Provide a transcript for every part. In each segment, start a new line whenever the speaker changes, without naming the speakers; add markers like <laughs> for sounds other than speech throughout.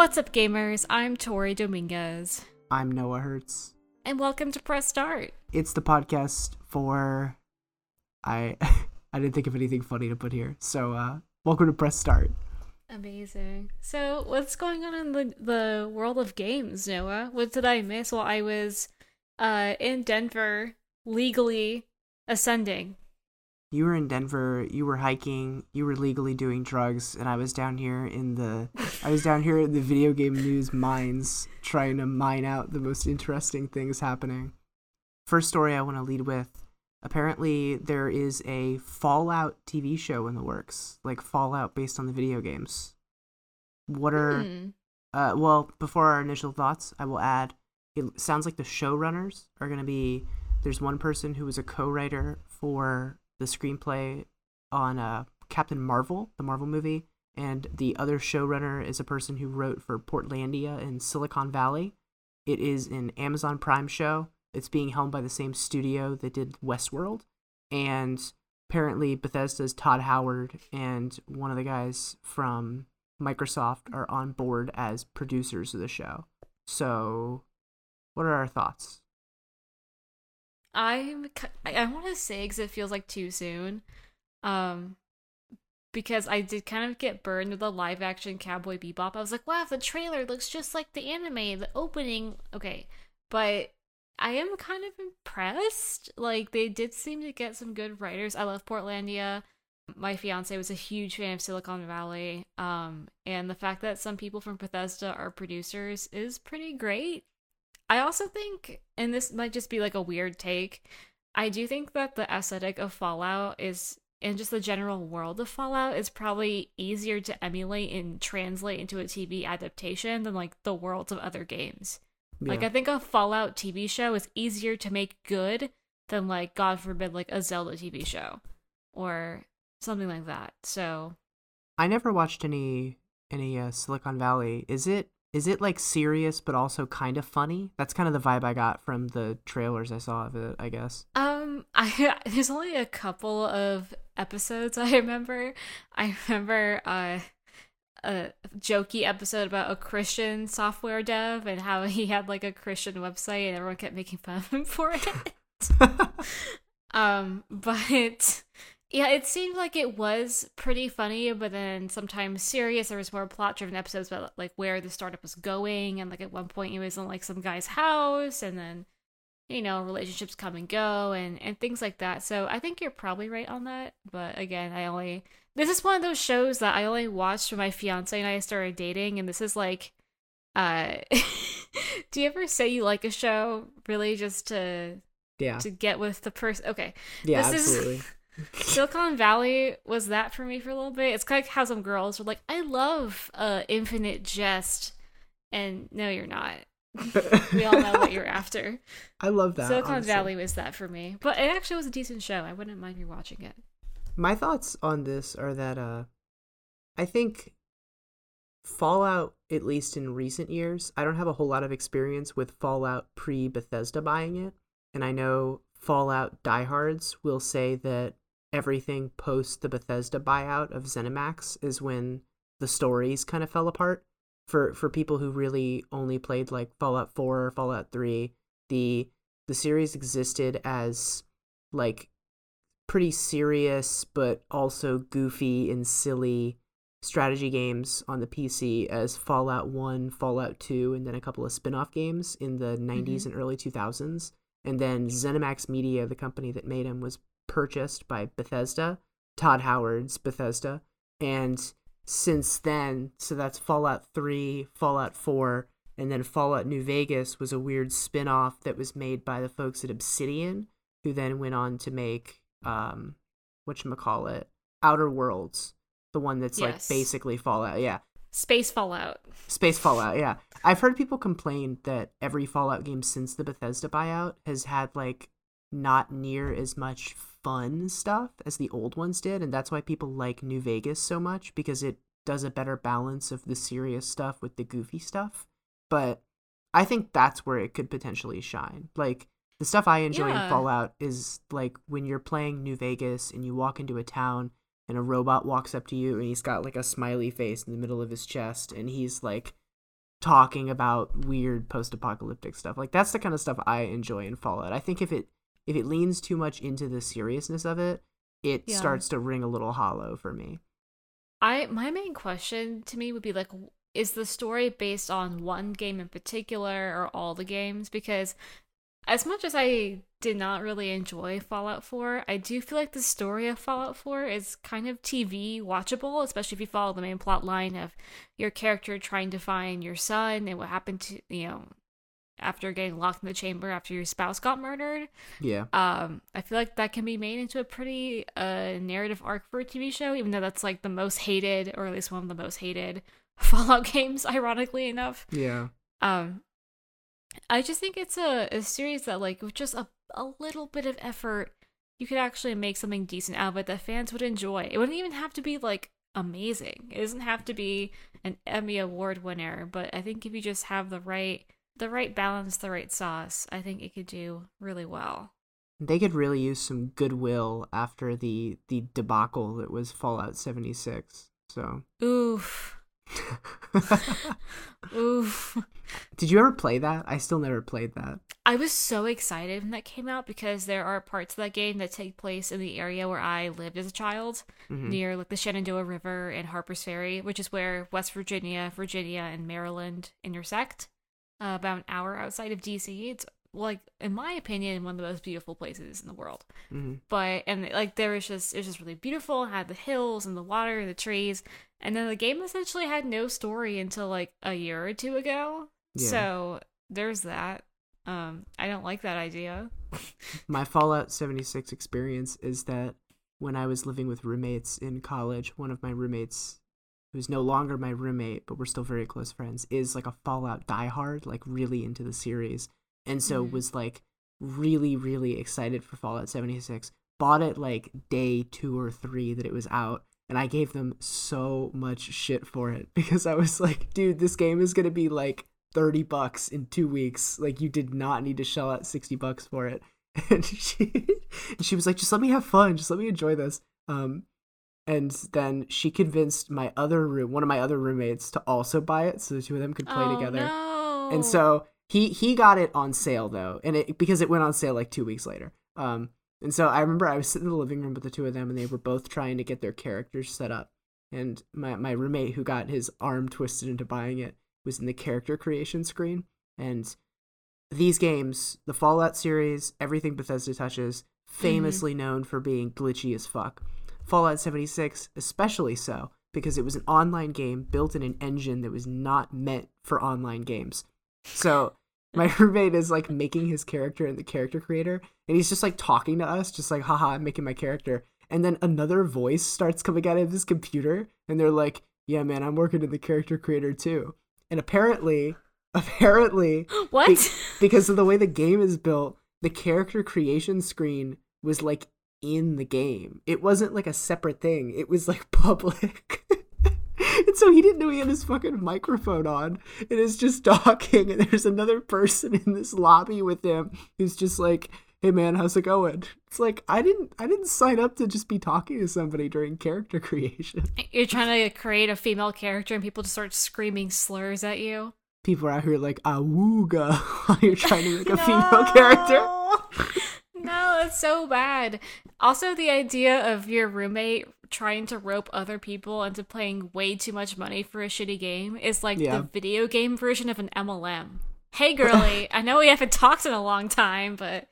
What's up, gamers? I'm Tori Dominguez,
I'm Noah Hertz.
and welcome to Press Start.
It's the podcast for I <laughs> I didn't think of anything funny to put here. So uh welcome to Press Start.
Amazing. So, what's going on in the, the world of games, Noah? What did I miss while I was uh, in Denver legally ascending?
You were in Denver, you were hiking, you were legally doing drugs, and I was down here in the I was down here in the video game news mines trying to mine out the most interesting things happening. First story I want to lead with. Apparently there is a Fallout TV show in the works, like Fallout based on the video games. What are
Hmm.
Uh, well, before our initial thoughts, I will add it sounds like the showrunners are going to be there's one person who was a co-writer for the screenplay on uh, Captain Marvel, the Marvel movie, and the other showrunner is a person who wrote for Portlandia and Silicon Valley. It is an Amazon Prime show. It's being helmed by the same studio that did Westworld, and apparently Bethesda's Todd Howard and one of the guys from Microsoft are on board as producers of the show. So, what are our thoughts?
I'm I, want to say because it feels like too soon, um, because I did kind of get burned with the live action Cowboy Bebop. I was like, wow, the trailer looks just like the anime, the opening. Okay, but I am kind of impressed. Like they did seem to get some good writers. I love Portlandia. My fiance was a huge fan of Silicon Valley, um, and the fact that some people from Bethesda are producers is pretty great. I also think, and this might just be like a weird take, I do think that the aesthetic of Fallout is, and just the general world of Fallout is probably easier to emulate and translate into a TV adaptation than like the worlds of other games. Like I think a Fallout TV show is easier to make good than like God forbid like a Zelda TV show or something like that. So
I never watched any any uh, Silicon Valley. Is it is it like serious but also kind of funny? That's kind of the vibe I got from the trailers I saw of it. I guess.
Um, I <laughs> there's only a couple of episodes I remember. I remember uh, a jokey episode about a Christian software dev and how he had like a Christian website and everyone kept making fun of him <laughs> for it. <laughs> um, but yeah, it seemed like it was pretty funny, but then sometimes serious. There was more plot-driven episodes about like where the startup was going, and like at one point he was in like some guy's house, and then you know relationships come and go and and things like that so i think you're probably right on that but again i only this is one of those shows that i only watched when my fiance and i started dating and this is like uh <laughs> do you ever say you like a show really just to
yeah.
to get with the person okay
Yeah.
this is-
absolutely.
Silicon valley was that for me for a little bit it's kind of like how some girls were like i love uh infinite jest and no you're not <laughs> we all know what you're after <laughs>
I love that.
Silicon
honestly.
Valley was that for me, but it actually was a decent show. I wouldn't mind rewatching it.
My thoughts on this are that uh I think Fallout at least in recent years, I don't have a whole lot of experience with Fallout pre Bethesda buying it, and I know Fallout diehards will say that everything post the Bethesda buyout of ZeniMax is when the stories kind of fell apart. For for people who really only played like Fallout 4 or Fallout 3, the the series existed as like pretty serious but also goofy and silly strategy games on the PC as Fallout 1, Fallout 2, and then a couple of spin-off games in the mm-hmm. 90s and early 2000s. And then ZeniMax Media, the company that made them, was purchased by Bethesda, Todd Howard's Bethesda. And since then, so that's Fallout 3, Fallout 4, and then Fallout New Vegas was a weird spin-off that was made by the folks at Obsidian, who then went on to make um whatchamacallit, Outer Worlds, the one that's like basically Fallout. Yeah.
Space Fallout.
Space Fallout, yeah. I've heard people complain that every Fallout game since the Bethesda buyout has had like not near as much fun stuff as the old ones did, and that's why people like New Vegas so much because it does a better balance of the serious stuff with the goofy stuff. But I think that's where it could potentially shine. Like the stuff I enjoy
Yeah.
in Fallout is like when you're playing New Vegas and you walk into a town and a robot walks up to you and he's got like a smiley face in the middle of his chest and he's like talking about weird post-apocalyptic stuff. Like that's the kind of stuff I enjoy in Fallout. I think if it if it leans too much into the seriousness of it, it
Yeah.
starts to ring a little hollow for me.
I my main question to me would be like is the story based on one game in particular or all the games because as much as I did not really enjoy Fallout 4, I do feel like the story of Fallout 4 is kind of TV watchable, especially if you follow the main plot line of your character trying to find your son and what happened to, you know, after getting locked in the chamber after your spouse got murdered.
Yeah.
Um, I feel like that can be made into a pretty uh narrative arc for a TV show, even though that's like the most hated, or at least one of the most hated <laughs> Fallout games, ironically enough.
Yeah.
Um, I just think it's a, a series that, like, with just a, a little bit of effort, you could actually make something decent out of it that fans would enjoy. It wouldn't even have to be, like, amazing. It doesn't have to be an Emmy Award winner, but I think if you just have the right the right balance, the right sauce, I think it could do really well.
They could really use some goodwill after the the debacle that was Fallout 76. So
Oof. <laughs> Oof.
Did you ever play that? I still never played that.
I was so excited when that came out because there are parts of that game that take place in the area where I lived as a child,
Mhm.
near like the Shenandoah River and Harper's Ferry, which is where West Virginia, Virginia, and Maryland intersect. Uh, about an hour outside of DC. It's like, in my opinion, one of the most beautiful places in the world.
Mhm.
But and like there was just it was just really beautiful. It had the hills and the water and the trees. And then the game essentially had no story until like a year or two ago.
Yeah.
So there's that. Um, I don't like that idea. <laughs>
My Fallout 76 experience is that when I was living with roommates in college, one of my roommates, who's no longer my roommate, but we're still very close friends, is like a Fallout diehard, like really into the series. And so
Mhm.
was like really, really excited for Fallout 76. Bought it like day two or three that it was out. And I gave them so much shit for it <laughs> because I was like, dude, this game is going to be like 30 bucks in two weeks. Like, you did not need to shell out 60 bucks for it. <laughs> And she, and she was like, just let me have fun. Just let me enjoy this. Um, and then she convinced my other room, one of my other roommates, to also buy it so the two of them could play
oh,
together.
No.
And so he he got it on sale though, and it because it went on sale like two weeks later. Um, and so I remember I was sitting in the living room with the two of them, and they were both trying to get their characters set up. And my my roommate who got his arm twisted into buying it was in the character creation screen. And these games, the Fallout series, everything Bethesda touches, famously known for being glitchy as fuck. Fallout 76, especially so, because it was an online game built in an engine that was not meant for online games. So my <laughs> roommate is like making his character in the character creator, and he's just like talking to us, just like, haha, I'm making my character. And then another voice starts coming out of his computer, and they're like, yeah, man, I'm working in the character creator too. And apparently, <laughs> apparently,
what?
be- because of the way the game is built, the character creation screen was like in the game. It wasn't like a separate thing. It was like <laughs> public. and so he didn't know he had his fucking microphone on and is just talking and there's another person in this lobby with him who's just like, "Hey man, how's it going?" It's like, I didn't I didn't sign up to just be talking to somebody during character <laughs> creation.
You're trying to create a female character and people just start screaming slurs at you.
People are out here like, "Awooga," <laughs> while you're trying to make a female character.
No, that's so bad. Also, the idea of your roommate trying to rope other people into paying way too much money for a shitty game is like
Yeah.
the video game version of an MLM. Hey, girly, <laughs> I know we haven't talked in a long time, but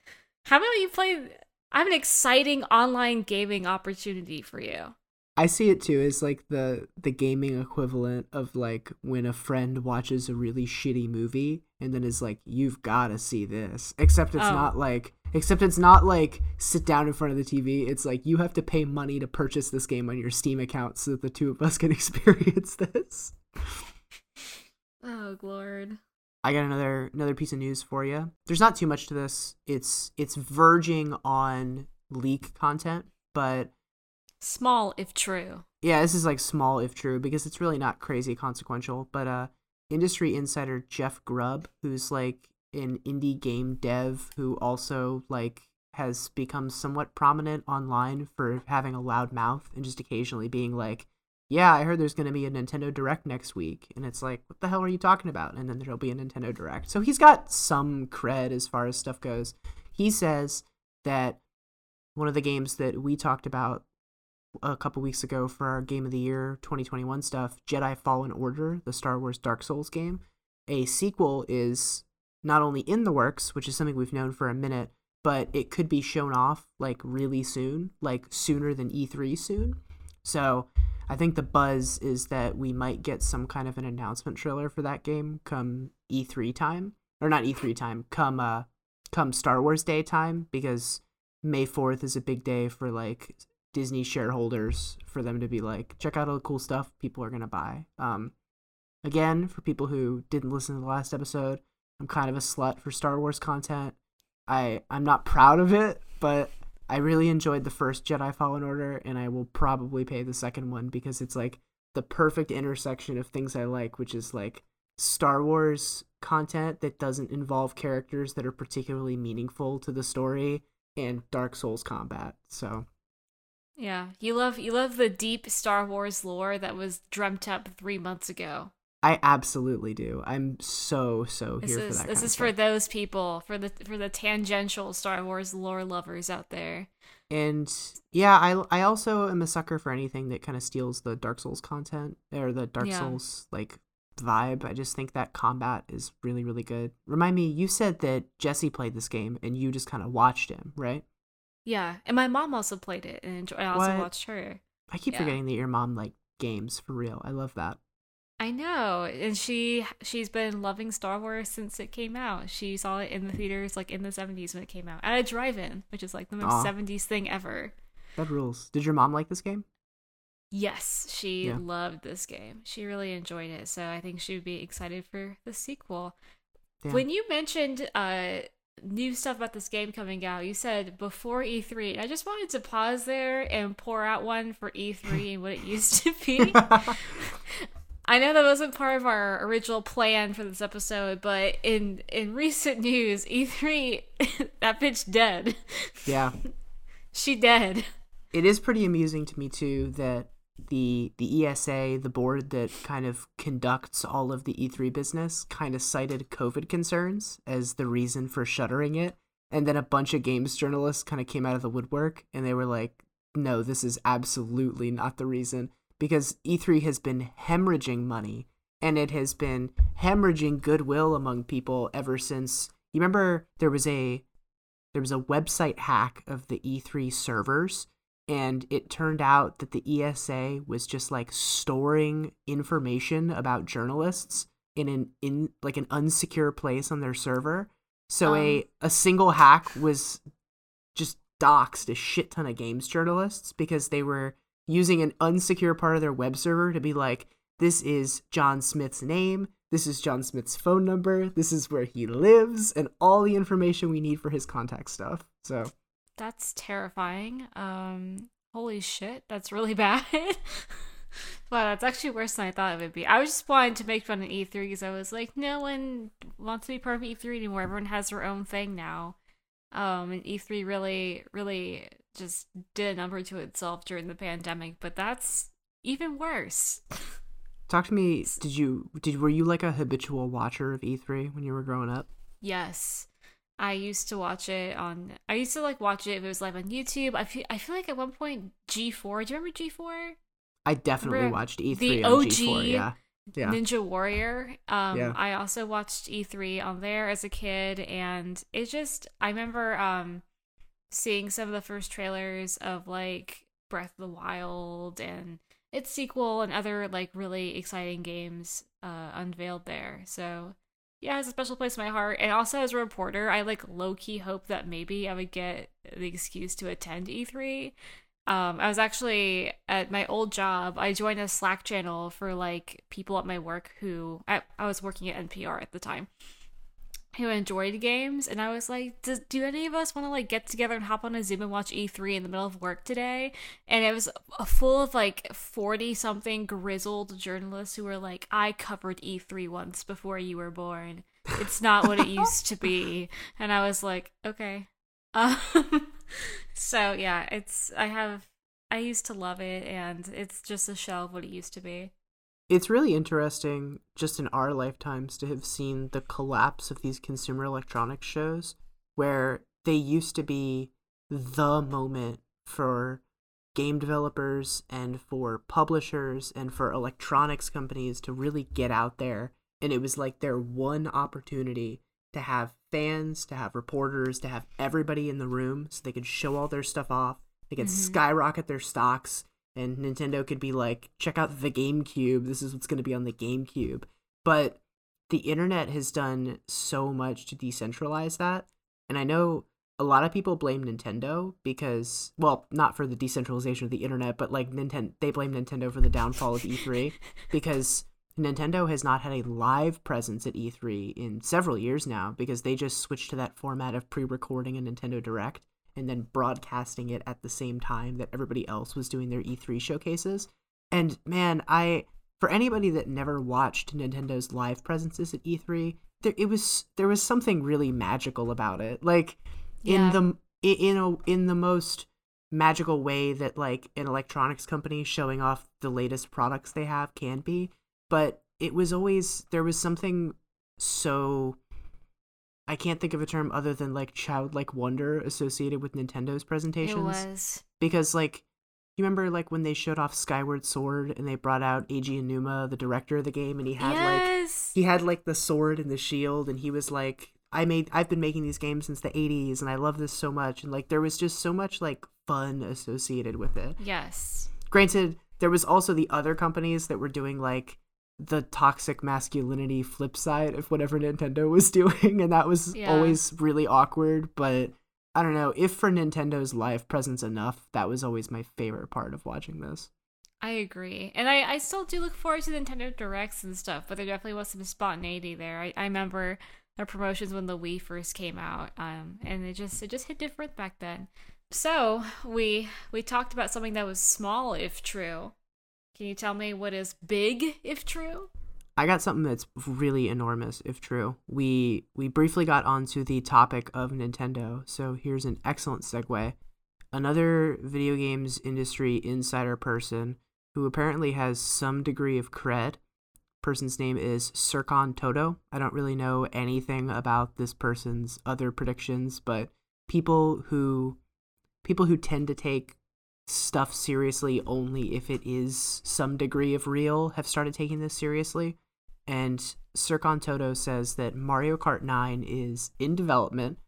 how about you play? I have an exciting online gaming opportunity for you.
I see it too as like the the gaming equivalent of like when a friend watches a really shitty movie and then is like, "You've got to see this." Except it's
Oh.
not like, except it's not like sit down in front of the TV. It's like you have to pay money to purchase this game on your Steam account so that the two of us can <laughs> experience this.
Oh, Lord.
I got another another piece of news for you. There's not too much to this. It's it's verging on leak content, but
Small if true.
yeah, this is like small if true because it's really not crazy consequential. But uh, industry insider Jeff Grubb, who's like an indie game dev who also like has become somewhat prominent online for having a loud mouth and just occasionally being like, yeah, I heard there's going to be a Nintendo Direct next week. And it's like, what the hell are you talking about? And then there'll be a Nintendo Direct. So he's got some cred as far as stuff goes. He says that one of the games that we talked about a couple weeks ago for our Game of the Year 2021 stuff, Jedi Fallen Order, the Star Wars Dark Souls game, a sequel is not only in the works, which is something we've known for a minute, but it could be shown off like really soon, like sooner than E3 soon. So I think the buzz is that we might get some kind of an announcement trailer for that game come E3 time, or not E3 time, come uh, come Star Wars Day time, because May 4th is a big day for like Disney shareholders for them to be like, check out all the cool stuff people are gonna buy. Um, again, for people who didn't listen to the last episode, I'm kind of a slut for Star Wars content. I I'm not proud of it, but I really enjoyed the first Jedi Fallen Order, and I will probably pay the second one because it's like the perfect intersection of things I like, which is like Star Wars content that doesn't involve characters that are particularly meaningful to the story and Dark Souls combat. So
Yeah, you love you love the deep Star Wars lore that was dreamt up three months ago.
I absolutely do. I'm so so
This
here
is
for that.
this is for those people, for the for the tangential Star Wars lore lovers out there.
And yeah, I I also am a sucker for anything that kind of steals the Dark Souls content or the Dark
Yeah.
Souls like vibe. I just think that combat is really really good. Remind me, you said that Jesse played this game and you just kind of watched him, right?
Yeah, and my mom also played it, and I also
What?
watched her.
I keep
Yeah.
forgetting that your mom like games for real. I love that.
I know, and she she's been loving Star Wars since it came out. She saw it in the theaters like in the seventies when it came out at a drive-in, which is like the most seventies thing ever.
That rules. Did your mom like this game?
Yes, she
Yeah.
loved this game. She really enjoyed it, so I think she would be excited for the sequel.
Damn.
When you mentioned uh new stuff about this game coming out, you said before E3. I just wanted to pause there and pour out one for E3 and what it used to be. <laughs> I know that wasn't part of our original plan for this episode, but in in recent news, E3 <laughs> that bitch dead.
yeah. <laughs>
She dead.
it is pretty amusing to me too that the the ESA, the board that kind of conducts all of the E3 business, kind of cited COVID concerns as the reason for shuttering it, and then a bunch of games journalists kind of came out of the woodwork and they were like, "No, this is absolutely not the reason." Because E3 has been hemorrhaging money and it has been hemorrhaging goodwill among people ever since. You remember there was a there was a website hack of the E3 servers and it turned out that the ESA was just like storing information about journalists in an in like an unsecure place on their server. So a oh. a single hack was just doxed a shit ton of games journalists because they were using an unsecure part of their web server to be like this is John Smith's name, this is John Smith's phone number, this is where he lives and all the information we need for his contact stuff. So
That's terrifying. Um, holy shit, that's really <laughs> bad. wow, that's actually worse than I thought it would be. I was just wanting to make fun of E3 because I was like, no one wants to be part of E3 anymore. Everyone has their own thing now. Um, and E3 really, really just did a number to itself during the pandemic, but that's even worse.
Talk to me. Did you did were you like a habitual watcher of E3 when you were growing up?
Yes. I used to watch it on. I used to like watch it if it was live on YouTube. I feel. I feel like at one point G4. Do you remember G4?
I definitely
Remember
watched E3
the
on
OG
G4. Yeah, yeah.
Ninja Warrior. Um,
Yeah.
I also watched E3 on there as a kid, and it just. I remember um, seeing some of the first trailers of like Breath of the Wild and its sequel and other like really exciting games uh, unveiled there. So yeah, it has a special place in my heart. And also as a reporter, I like low key hope that maybe I would get the excuse to attend E3. Um, I was actually at my old job. I joined a Slack channel for like people at my work who I, I was working at NPR at the time who enjoyed games and i was like do, do any of us want to like get together and hop on a zoom and watch e3 in the middle of work today? And it was full of like 40 something grizzled journalists who were like i covered e3 once before you were born. It's not what it used to be. <laughs> And i was like okay. <laughs> Um so yeah it's i have I used to love it, and it's just a shell of what it used to be.
It's really interesting, just in our lifetimes, to have seen the collapse of these consumer electronics shows, where they used to be the moment for game developers and for publishers and for electronics companies to really get out there. And it was like their one opportunity to have fans, to have reporters, to have everybody in the room so they could show all their stuff off. They could
Mhm.
skyrocket their stocks, and Nintendo could be like, check out the GameCube. This is what's going to be on the GameCube. But the internet has done so much to decentralize that. And I know a lot of people blame Nintendo because, well, not for the decentralization of the internet, but like Nintendo, they blame Nintendo for the downfall of E3 <laughs> because Nintendo has not had a live presence at E3 in several years now because they just switched to that format of pre-recording a Nintendo Direct and then broadcasting it at the same time that everybody else was doing their E3 showcases. And man, I for anybody that never watched Nintendo's live presences at E3, there it was there was something really magical about it. Like
Yeah.
in the in a in the most magical way that like an electronics company showing off the latest products they have can be but it was always there was something so i can't think of a term other than like childlike wonder associated with nintendo's presentations
It was.
because like you remember like when they showed off skyward sword and they brought out Eiji Aonuma, the director of the game and he had like he had like the sword and the shield and he was like i made i've been making these games since the 80s and i love this so much and like there was just so much like fun associated with it
yes.
granted there was also the other companies that were doing like the toxic masculinity flip side of whatever nintendo was <laughs> doing and that was
Yeah.
always really awkward but i don't know if for nintendo's live presence enough that was always my favorite part of watching this
I agree. And I, I still do look forward to Nintendo Directs and stuff, but there definitely was some spontaneity there. I, I remember the promotions when the Wii first came out, um, and it just it just hit different back then. So we we talked about something that was small if true. Can you tell me what is big if true?
I got something that's really enormous, if true. We we briefly got onto the topic of Nintendo, so here's an excellent segue. Another video games industry insider person who apparently has some degree of cred. Person's name is Sircon Toto. I don't really know anything about this person's other predictions, but people who people who tend to take stuff seriously only if it is some degree of real have started taking this seriously. And Sircon Toto says that Mario Kart 9 is in development.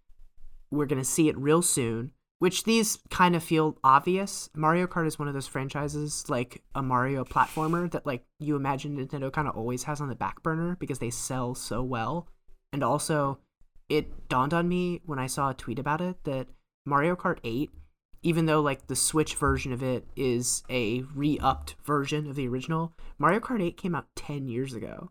We're going to see it real soon, which these kind of feel obvious. Mario Kart is one of those franchises, like a Mario platformer, that like you imagine Nintendo kind of always has on the back burner because they sell so well. And also, it dawned on me when I saw a tweet about it that Mario Kart 8 even though like the Switch version of it is a re-upped version of the original, Mario Kart 8 came out 10 years ago.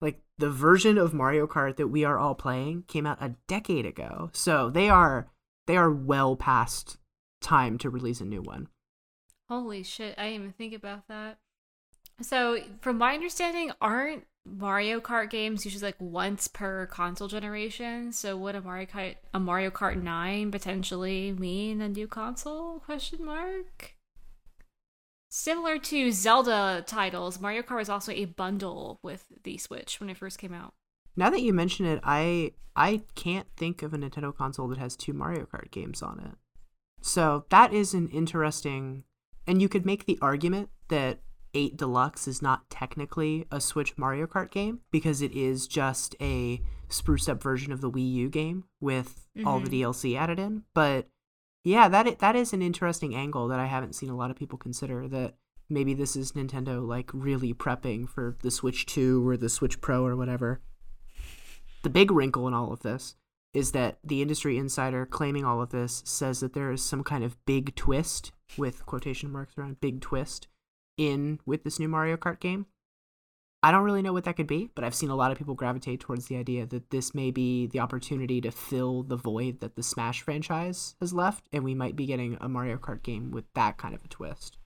Like the version of Mario Kart that we are all playing came out a decade ago. So they are they are well past time to release a new one.
Holy shit, I didn't even think about that. So, from my understanding, aren't Mario Kart games usually like once per console generation? So, would a Mario Kart a Mario Kart 9 potentially mean a new console? Question mark. Similar to Zelda titles, Mario Kart was also a bundle with the Switch when it first came out.
Now that you mention it, I I can't think of a Nintendo console that has two Mario Kart games on it. So that is an interesting and you could make the argument that 8 Deluxe is not technically a Switch Mario Kart game because it is just a spruced up version of the Wii U game with all the mm-hmm. DLC added in, but yeah, that that is an interesting angle that I haven't seen a lot of people consider that maybe this is Nintendo like really prepping for the Switch 2 or the Switch Pro or whatever. The big wrinkle in all of this is that the industry insider claiming all of this says that there is some kind of big twist with quotation marks around big twist in with this new Mario Kart game. I don't really know what that could be, but I've seen a lot of people gravitate towards the idea that this may be the opportunity to fill the void that the Smash franchise has left, and we might be getting a Mario Kart game with that kind of a twist.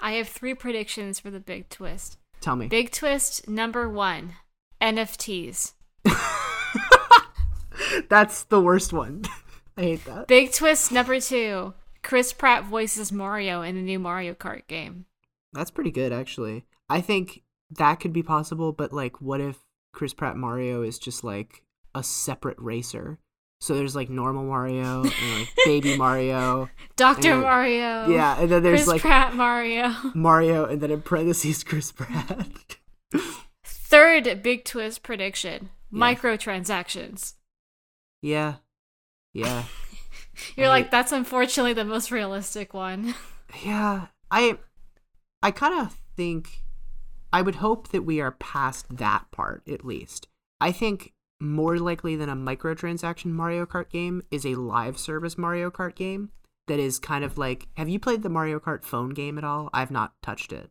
I have three predictions for the big twist.
Tell me.
Big twist number one NFTs. <laughs>
That's the worst one. <laughs> I hate that.
Big twist number two Chris Pratt voices Mario in the new Mario Kart game.
That's pretty good, actually. I think that could be possible, but like, what if Chris Pratt Mario is just like a separate racer? So there's like normal Mario and like <laughs> baby Mario.
Doctor Mario.
Yeah, and then there's
Chris
like
Pratt Mario. <laughs>
Mario, and then in parentheses Chris Pratt. <laughs>
Third big twist prediction:
Yeah.
microtransactions.
yeah, yeah,
You're
I-
like, that's unfortunately the most realistic one.
yeah. I, I kind of think, I would hope that we are past that part at least. I think more likely than a microtransaction Mario Kart game is a live service Mario Kart game that is kind of like. Have you played the Mario Kart phone game at all? I've not touched it.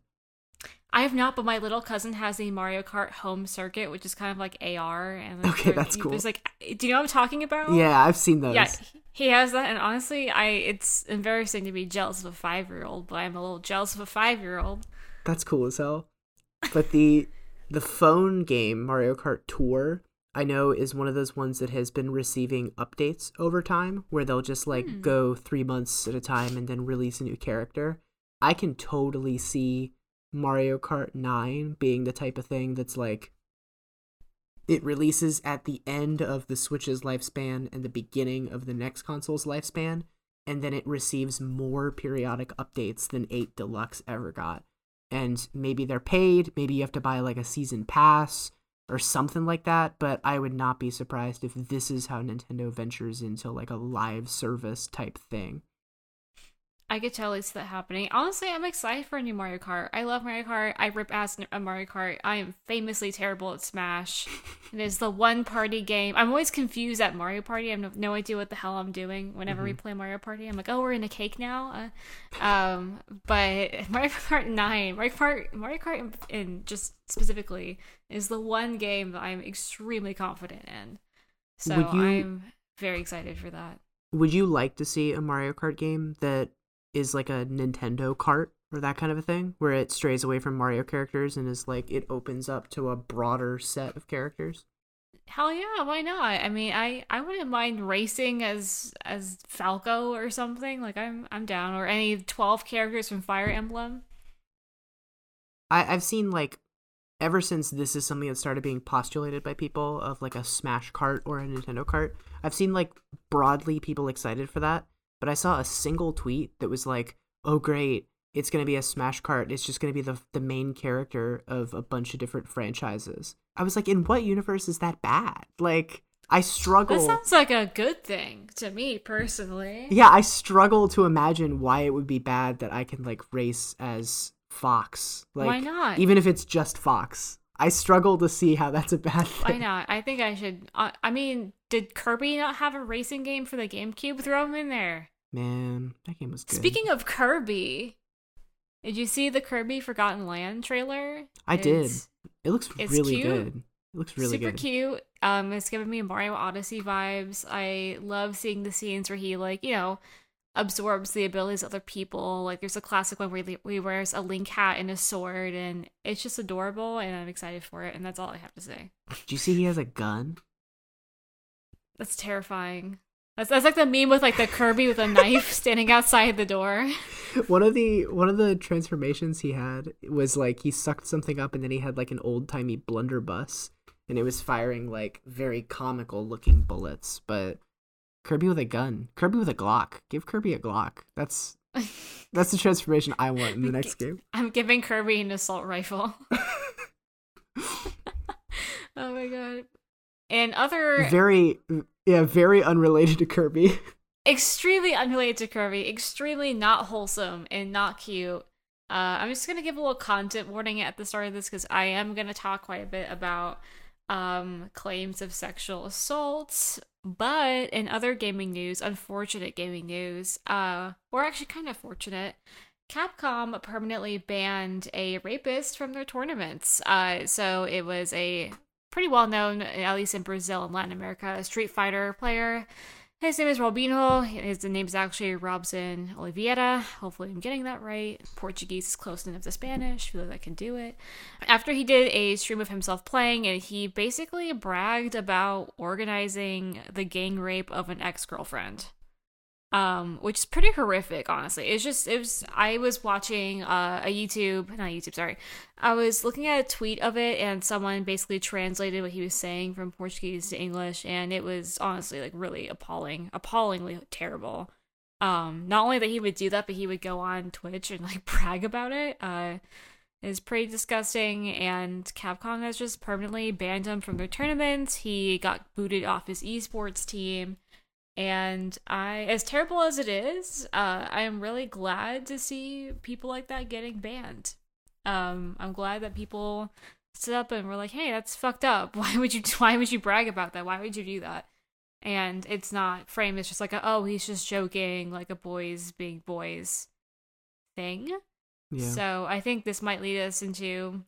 I have not, but my little cousin has a Mario Kart home circuit, which is kind of like AR. And
Okay, that's cool.
It's like, do you know what I'm talking about?
Yeah, I've seen those.
Yeah, he has that, and honestly, I it's embarrassing to be jealous of a five year old, but I'm a little jealous of a five year old.
That's cool as hell. But the the phone game Mario Kart Tour, I know is one of those ones that has been receiving updates over time where they'll just like
Hmm.
go 3 months at a time and then release a new character. I can totally see Mario Kart 9 being the type of thing that's like it releases at the end of the Switch's lifespan and the beginning of the next console's lifespan and then it receives more periodic updates than 8 Deluxe ever got. And maybe they're paid maybe you have to buy like a season pass or something like that but i would not be surprised if this is how nintendo ventures into like a live service type thing
I could totally see that happening. Honestly, I'm excited for a new Mario Kart. I love Mario Kart. I rip ass at Mario Kart. I am famously terrible at Smash. <laughs> it is the one party game. I'm always confused at Mario Party. I have no, idea what the hell I'm doing whenever we play Mario Party. I'm like, oh, we're in a cake now. Uh, um, but <laughs> Mario Kart 9, Mario Kart, Mario Kart, in just specifically, is the one game that I'm extremely confident in. So
you-
I'm very excited for that.
would you like to see a mario kart game that is like a nintendo cart or that kind of a thing where it strays away from mario characters and is like it opens up to a broader set of characters
Hell yeah, why not? I mean, I I wouldn't mind racing as as Falco or something. Like I'm I'm down. Or any twelve characters from Fire Emblem.
I, I've seen like ever since this is something that started being postulated by people of like a Smash cart or a Nintendo cart, I've seen like broadly people excited for that. But I saw a single tweet that was like, "Oh great, it's gonna be a Smash cart. It's just gonna be the the main character of a bunch of different franchises." I was like, "In what universe is that bad?" Like, I struggle.
That sounds like a good thing to me personally.
Yeah, I struggle to imagine why it would be bad that I can like race as Fox. Like,
Why not?
Even if it's just Fox, I struggle to see how that's a bad <laughs> thing.
Why
thing.
not? I think I should. Uh, I mean, did Kirby not have a racing game for the GameCube? Throw him in there.
Man, that game was good.
Speaking of Kirby, did you see the Kirby Forgotten Land trailer?
I did. It looks
it's
really
cute.
good. It looks really
super
good.
cute. Um, it's giving me Mario Odyssey vibes. I love seeing the scenes where he like you know absorbs the abilities of other people. Like there's a classic one where he, where he wears a link hat and a sword, and it's just adorable. And I'm excited for it. And that's all I have to say.
Do you see he has a gun?
That's terrifying. That's that's like the meme with like the Kirby with a knife <laughs> standing outside the door.
one of the one of the transformations he had was like he sucked something up and then he had like an old timey blunderbuss and it was firing like very comical looking bullets. But Kirby with a gun, Kirby with a Glock. Give Kirby a Glock. That's <laughs> that's the transformation I want in the next game.
I'm giving Kirby an assault rifle. <laughs> <laughs> oh my god. And other
very yeah, very unrelated to Kirby.
extremely unrelated to Kirby, extremely not wholesome and not cute. Uh, I'm just gonna give a little content warning at the start of this because I am gonna talk quite a bit about um, claims of sexual assault. But in other gaming news, unfortunate gaming news, uh, or actually kind of fortunate, Capcom permanently banned a rapist from their tournaments. Uh, so it was a pretty well known, at least in Brazil and Latin America, Street Fighter player. His name is Robinho. His name is actually Robson Oliveira. Hopefully, I'm getting that right. Portuguese is close enough to Spanish. Feel like I can do it. After he did a stream of himself playing, and he basically bragged about organizing the gang rape of an ex girlfriend. Um, which is pretty horrific, honestly. It's just it was I was watching uh, a YouTube, not YouTube, sorry. I was looking at a tweet of it, and someone basically translated what he was saying from Portuguese to English, and it was honestly like really appalling, appallingly terrible. Um, not only that he would do that, but he would go on Twitch and like <laughs> brag about it. Uh, is pretty disgusting, and Capcom has just permanently banned him from their tournaments. He got booted off his esports team and I, as terrible as it is, uh, I am really glad to see people like that getting banned. Um, I'm glad that people stood up and were like, "Hey, that's fucked up. <laughs> Why would you? Why would you brag about that? Why would you do that?" And it's not framed. It's just like, a, "Oh, he's just joking, like a boys being boys thing." Yeah. So I think this might lead us into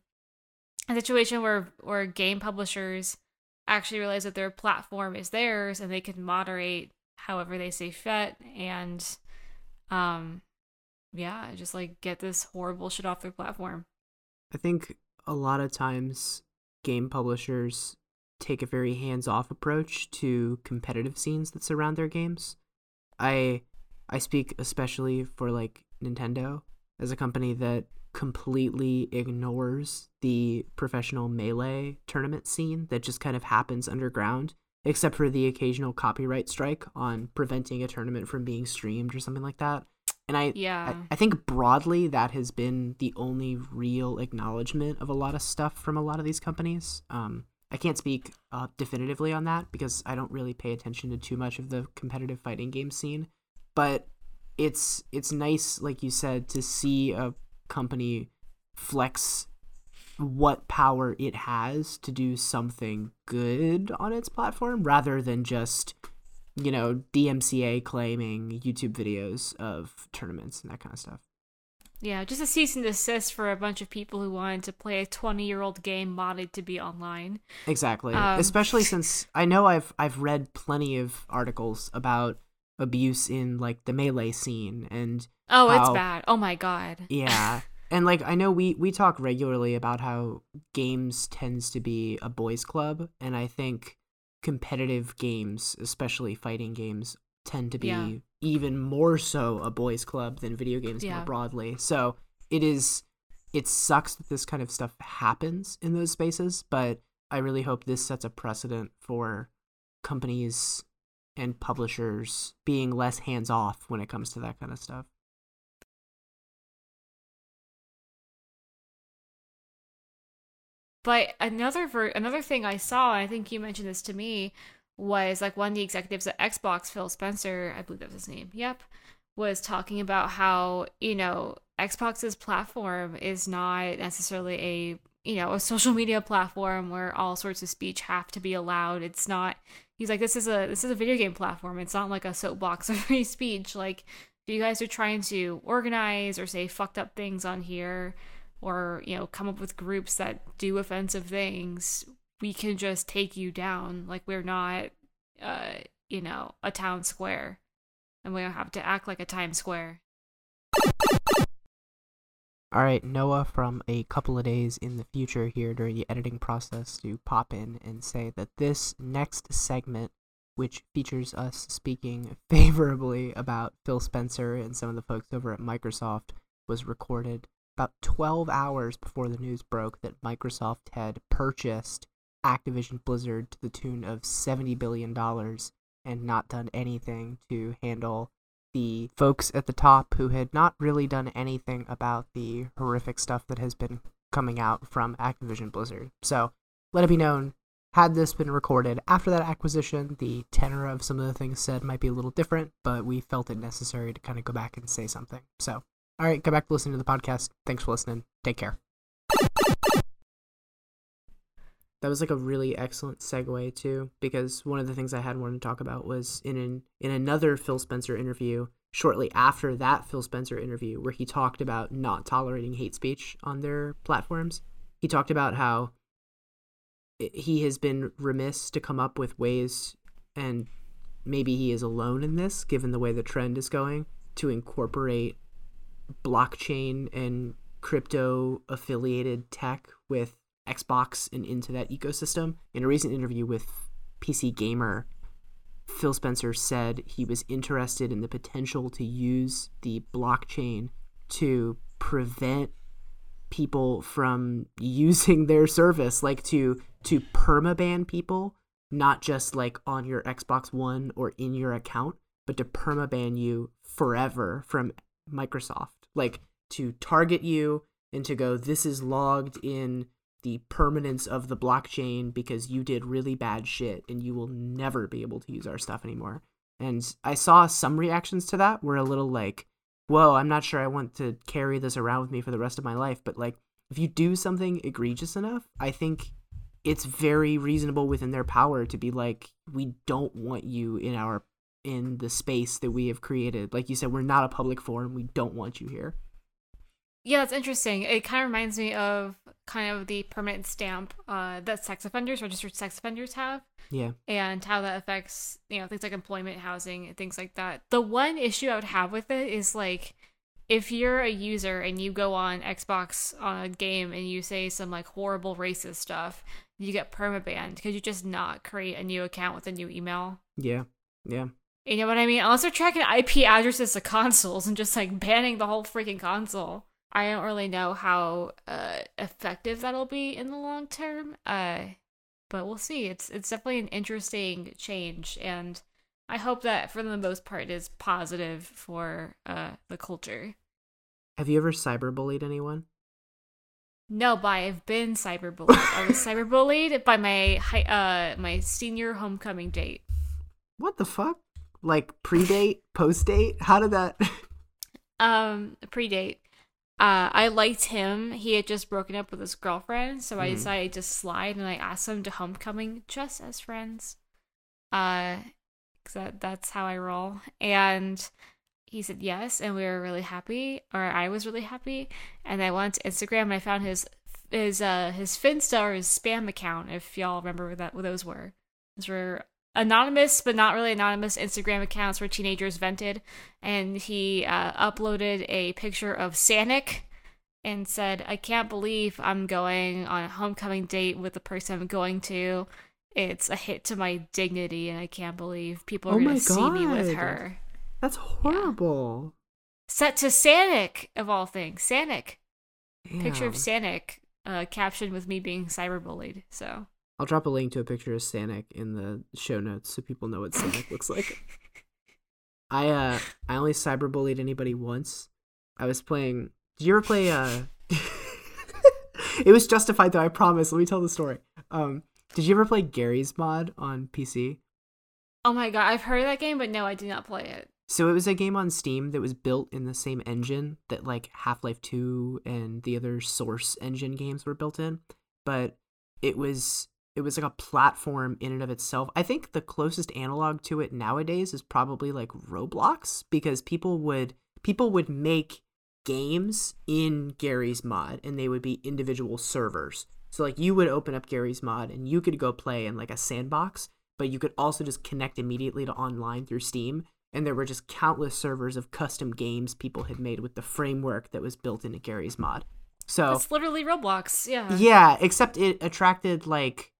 a situation where where game publishers actually realize that their platform is theirs and they can moderate however they see fit. And um yeah just like get this horrible shit off their platform.
I think a lot of times game publishers take a very hands-off approach to competitive scenes that surround their games. I i speak especially for like nintendo as a company that completely ignores the professional melee tournament scene that just kind of happens underground except for the occasional copyright strike on preventing a tournament from being streamed or something like that. And I,
yeah,
I, I, think broadly that has been the only real acknowledgement of a lot of stuff from a lot of these companies. Um, I can't speak uh, definitively on that because I don't really pay attention to too much of the competitive fighting game scene, but it's it's nice, like you said, to see a company flex what power it has to do something good on its platform rather than just you know DMCA claiming YouTube videos of tournaments and that kind of stuff.
Yeah, just a cease and desist for a bunch of people who wanted to play a 20-year-old game modded to be online.
Exactly. Um, Especially <laughs> since I know I've I've read plenty of articles about abuse in like the melee scene and
Oh, how, it's bad. Oh my god.
Yeah. and like I know we we talk regularly about how games tends to be a boys club and I think competitive games, especially fighting games, tend to be yeah. even more so a boys club than video games yeah. more broadly. So it is it sucks that this kind of stuff happens in those spaces, but I really hope this sets a precedent for companies and publishers being less hands off when it comes to that kind of stuff.
But another ver- another thing I saw, I think you mentioned this to me, was like one of the executives at Xbox, Phil Spencer, I believe that was his name. Yep, was talking about how you know Xbox's platform is not necessarily a you know a social media platform where all sorts of speech have to be allowed. It's not. He's like this is a this is a video game platform. It's not like a soapbox <laughs> of free speech. Like if you guys are trying to organize or say fucked up things on here or you know come up with groups that do offensive things we can just take you down. Like we're not uh you know a town square and we don't have to act like a times square.
All right noah from a couple of days in the future here during the editing process to pop in and say that this next segment which features us speaking <laughs> favorably about phil spencer and some of the folks over at microsoft was recorded about 12 hours before the news broke that Microsoft had purchased Activision Blizzard to the tune of $70 billion and not done anything to handle the folks at the top who had not really done anything about the horrific stuff that has been coming out from Activision Blizzard. So, let it be known, had this been recorded after that acquisition, the tenor of some of the things said might be a little different, but we felt it necessary to kind of go back and say something. So, all right, go back to listening to the podcast. Thanks for listening. Take care. That was like a really excellent segue too, because one of the things I had wanted to talk about was in an in another Phil Spencer interview shortly after that Phil Spencer interview, where he talked about not tolerating hate speech on their platforms. He talked about how he has been remiss to come up with ways, and maybe he is alone in this, given the way the trend is going, to incorporate blockchain and crypto affiliated tech with Xbox and into that ecosystem. In a recent interview with PC Gamer, Phil Spencer said he was interested in the potential to use the blockchain to prevent people from <laughs> using their service, like to to permaban people, not just like on your Xbox One or in your account, but to permaban you forever from Microsoft. Like to target you and to go, this is logged in the permanence of the blockchain because you did really bad shit and you will never be able to use our stuff anymore. And I saw some reactions to that were a little like, whoa, I'm not sure I want to carry this around with me for the rest of my life. But like, if you do something egregious enough, I think it's very reasonable within their power to be like, we don't want you in our in the space that we have created. Like you said, we're not a public forum. We don't want you here.
Yeah, that's interesting. It kind of reminds me of kind of the permanent stamp uh, that sex offenders, registered sex offenders, have.
Yeah.
And how that affects, you know, things like employment, housing, and things like that. The one issue I would have with it is like, if you're a user and you go on Xbox on a game and you say some like horrible racist stuff, you get permabanned. Could you just not create a new account with a new email?
Yeah. Yeah.
You know what I mean? Unless they're tracking IP addresses to consoles and just like banning the whole freaking console. I don't really know how uh, effective that'll be in the long term. Uh, but we'll see. It's it's definitely an interesting change, and I hope that for the most part is positive for uh, the culture.
Have you ever cyberbullied anyone?
No, but I've been cyberbullied. I was cyberbullied by my uh my senior homecoming date. <laughs>
What the fuck? Like pre-date, post-date? How did that? <laughs>
um, pre-date. Uh, I liked him. He had just broken up with his girlfriend, so I
Mhm.
decided to slide and I asked him to homecoming just as friends. Uh, cause that, that's how I roll. And he said yes, and we were really happy, or I was really happy. And I went to Instagram and I found his his uh his Finsta or his spam account, if y'all remember what that what those were. Those were anonymous but not really anonymous Instagram accounts where teenagers vented, and he uh, uploaded a picture of Sanic and said, "I can't believe I'm going on a homecoming date with the person I'm going to. It's a hit to my dignity, and I can't believe people are
Oh
going to see me with her."
That's horrible.
Set to Sanic of all things, Sanic. Picture of
Damn.
Sanic, uh, captioned with me being cyberbullied. So.
I'll drop a link to a picture of Sanic in the show notes so people know what Sanic looks like. <laughs> I uh I only cyberbullied anybody once. I was playing Did you ever play uh <laughs> It was justified though, I promise. Let me tell the story. Um did you ever play Garry's Mod on PC?
Oh my god, I've heard of that game, but no, I did not play it.
So it was a game on Steam that was built in the same engine that like Half-Life 2 and the other Source engine games were built in, but it was it was like a platform in and of itself. I think the closest analog to it nowadays is probably like Roblox because people would people would make games in Garry's Mod and they would be individual servers. So like you would open up Garry's Mod and you could go play in like a sandbox, but you could also just connect immediately to online through Steam and there were just countless servers of custom games people had made with the framework that was built into Garry's Mod. So
It's literally Roblox. Yeah.
yeah, except it attracted like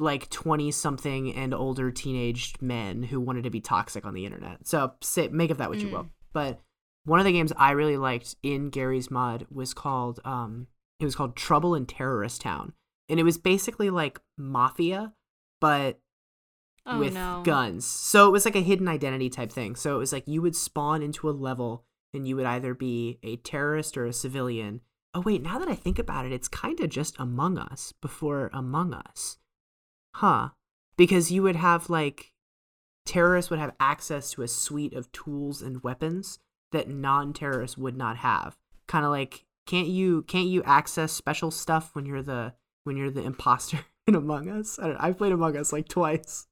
like 20 something and older teenaged men who wanted to be toxic on the internet. So say, make of that what you will.
Mm.
But one of the games I really liked in Garry's Mod was called um it was called Trouble in Terrorist Town. And it was basically like Mafia but
Oh
with
no.
guns. So it was like a hidden identity type thing. So it was like you would spawn into a level and you would either be a terrorist or a civilian. Oh wait, now that I think about it, it's kind of just Among Us before Among Us. Huh. Because you would have like terrorists would have access to a suite of tools and weapons that non-terrorists would not have. Kind of like can't you can't you access special stuff when you're the when you're the imposter <laughs> in Among Us? I don't I've played Among Us like twice.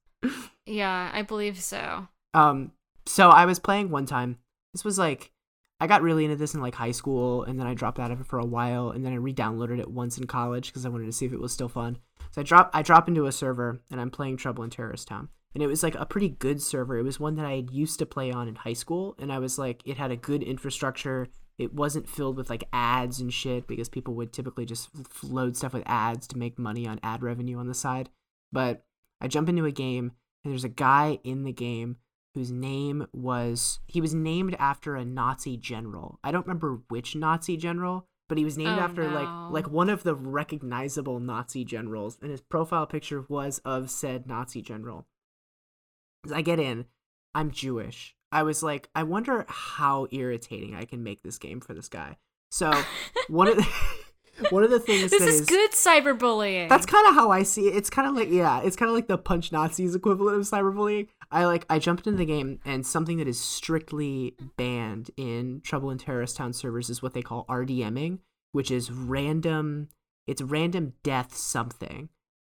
Yeah, I believe so.
Um, so I was playing one time. This was like I got really into this in like high school, and then I dropped out of it for a while, and then I re-downloaded it once in college because I wanted to see if it was still fun. So I drop I drop into a server, and I'm playing Trouble in Terrorist Town, and it was like a pretty good server. It was one that I had used to play on in high school, and I was like, it had a good infrastructure. It wasn't filled with like ads and shit because people would typically just load stuff with ads to make money on ad revenue on the side. But I jump into a game and there's a guy in the game whose name was he was named after a Nazi general. I don't remember which Nazi general, but he was named
Oh,
after
no.
like like one of the recognizable Nazi generals, and his profile picture was of said Nazi general. As I get in, I'm Jewish. I was like, I wonder how irritating I can make this game for this guy. So one of the, <laughs> one of the things
This
that
is good cyberbullying.
that's kind of how I see it. It's kind of like yeah, it's kind of like the punch Nazis equivalent of cyberbullying. I like I jumped into the game and something that is strictly banned in Trouble in Terrorist Town servers is what they call RDMing, which is random. It's random death something.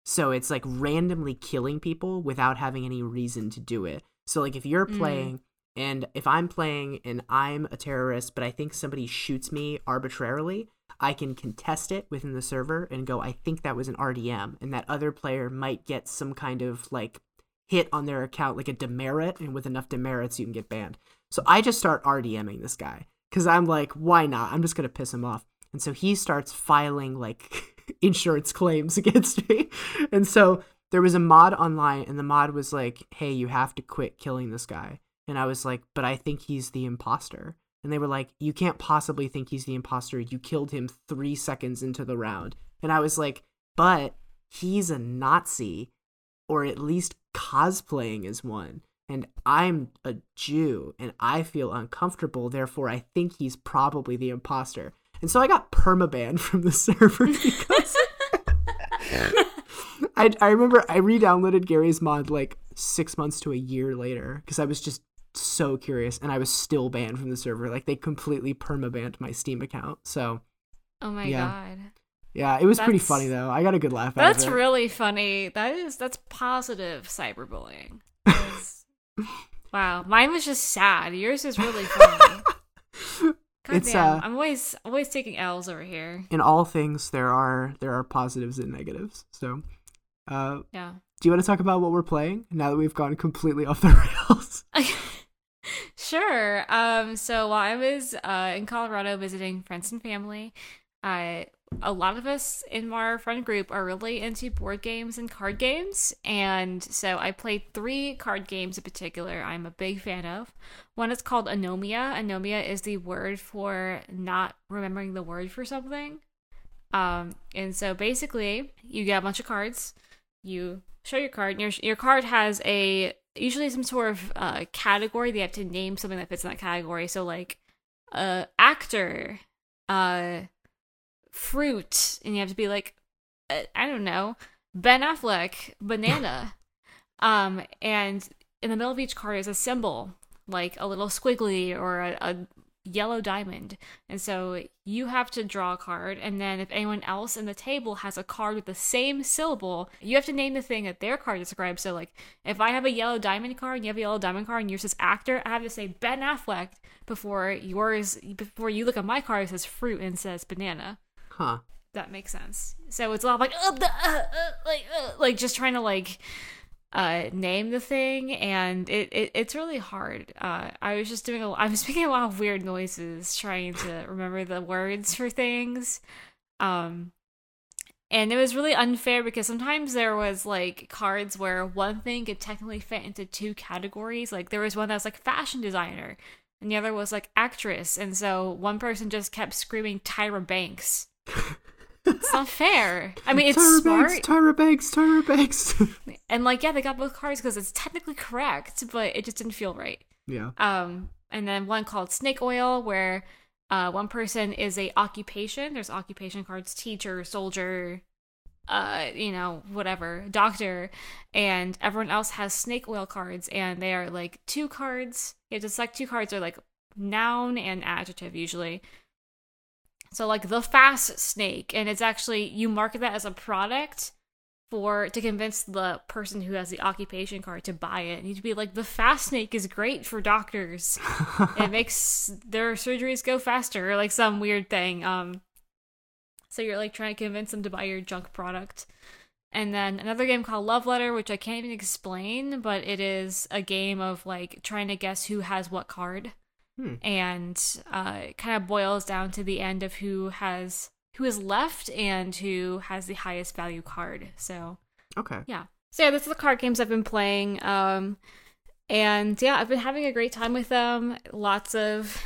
So it's like randomly killing people without having any reason to do it. So like if you're
Mm.
playing and if I'm playing and I'm a terrorist, but I think somebody shoots me arbitrarily, I can contest it within the server and go, I think that was an RDM, and that other player might get some kind of like hit on their account, like a demerit, and with enough demerits, you can get banned. So I just start RDMing this guy because I'm like, why not? I'm just gonna piss him off. And so he starts filing like <laughs> insurance claims <laughs> against me. And so there was a mod online, and the mod was like, hey, you have to quit killing this guy. And I was like, but I think he's the imposter. And they were like, you can't possibly think he's the imposter. You killed him three seconds into the round. And I was like, but he's a Nazi, or at least cosplaying as one. And I'm a Jew, and I feel uncomfortable. Therefore, I think he's probably the imposter. And so I got permabanned from the <laughs> server because <laughs> I, I remember I re-downloaded Garry's Mod like six months to a year later because I was just so curious, and I was still banned from the server. Like they completely permabanned my Steam account. So
oh my
yeah.
god.
Yeah, it was pretty funny though. I got a good laugh out
That's
of it.
That's really funny. That is that's positive cyberbullying. <laughs> wow, mine was just sad. Yours is really funny. <laughs> God
It's,
damn,
uh,
I'm always always taking L's over here.
In all things, there are there are positives and negatives. So, uh,
Yeah.
do you want to talk about what we're playing now that we've gone completely <laughs> off the rails?
sure. Um. So while I was uh in Colorado visiting friends and family, I a lot of us in our friend group are really into board games and card games, and so I played three card games in particular. I'm a big fan of. One is called Anomia. Anomia is the word for not remembering the word for something. Um, and so basically, you get a bunch of cards. You show your card, and your your card has a usually some sort of uh, category. They have to name something that fits in that category. So like, uh, actor, uh, fruit, and you have to be like, uh, I don't know, Ben Affleck, banana. <laughs> um, and in the middle of each card is a symbol, like a little squiggly or a, a yellow diamond. And so you have to draw a card, and then if anyone else in the table has a card with the same syllable, you have to name the thing that their card describes. So, like, if I have a yellow diamond card and you have a yellow diamond card and yours says actor, I have to say Ben Affleck before yours, before you look at my card, it says fruit and says banana.
Huh.
That makes sense. So it's all like, uh, the, uh, uh, like, uh, like just trying to like uh name the thing and it, it it's really hard uh i was just doing a i was <laughs> making a lot of weird noises trying to remember the words for things um and it was really unfair because sometimes there was like cards where one thing could technically fit into two categories like there was one that was like fashion designer and the other was like actress and so one person just kept screaming tyra banks it's not fair. I mean it's
Tyra
smart.
Banks, Tyra Banks, Tyra Banks. <laughs>
and like yeah they got both cards because it's technically correct but it just didn't feel right.
Yeah.
um and then one called snake oil where uh one person is a occupation. There's occupation cards teacher soldier uh you know whatever doctor and everyone else has snake oil cards and they are like two cards. You have to select two cards. Are like noun and adjective usually so like the fast snake and it's actually you market that as a product for to convince the person who has the occupation card to buy it. You to be like the fast snake is great for doctors. <laughs> it makes their surgeries go faster or like some weird thing. Um so you're like trying to convince them to buy your junk product. And then another game called Love Letter, which I can't even explain, but it is a game of like trying to guess who has what card
Hmm.
and uh, it kind of boils down to the end of who has who is left and who has the highest value card. So
Okay.
yeah, So yeah, this is the card games I've been playing. Um, and yeah, I've been having a great time with them. Lots of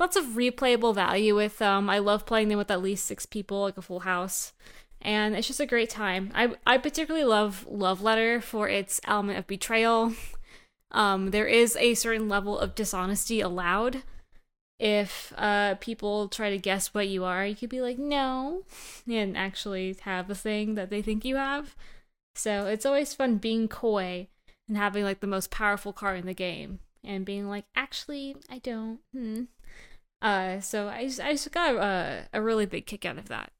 lots of replayable value with them. I love playing them with at least six people, like a full house. And it's just a great time. I I particularly love Love Letter for its element of betrayal. <laughs> Um, there is a certain level of dishonesty allowed. If uh, people try to guess what you are, you could be like, no, and actually have the thing that they think you have. So it's always fun being coy and having like the most powerful card in the game and being like, actually, I don't. Hmm. Uh, so I I just got a, a really big kick out of that.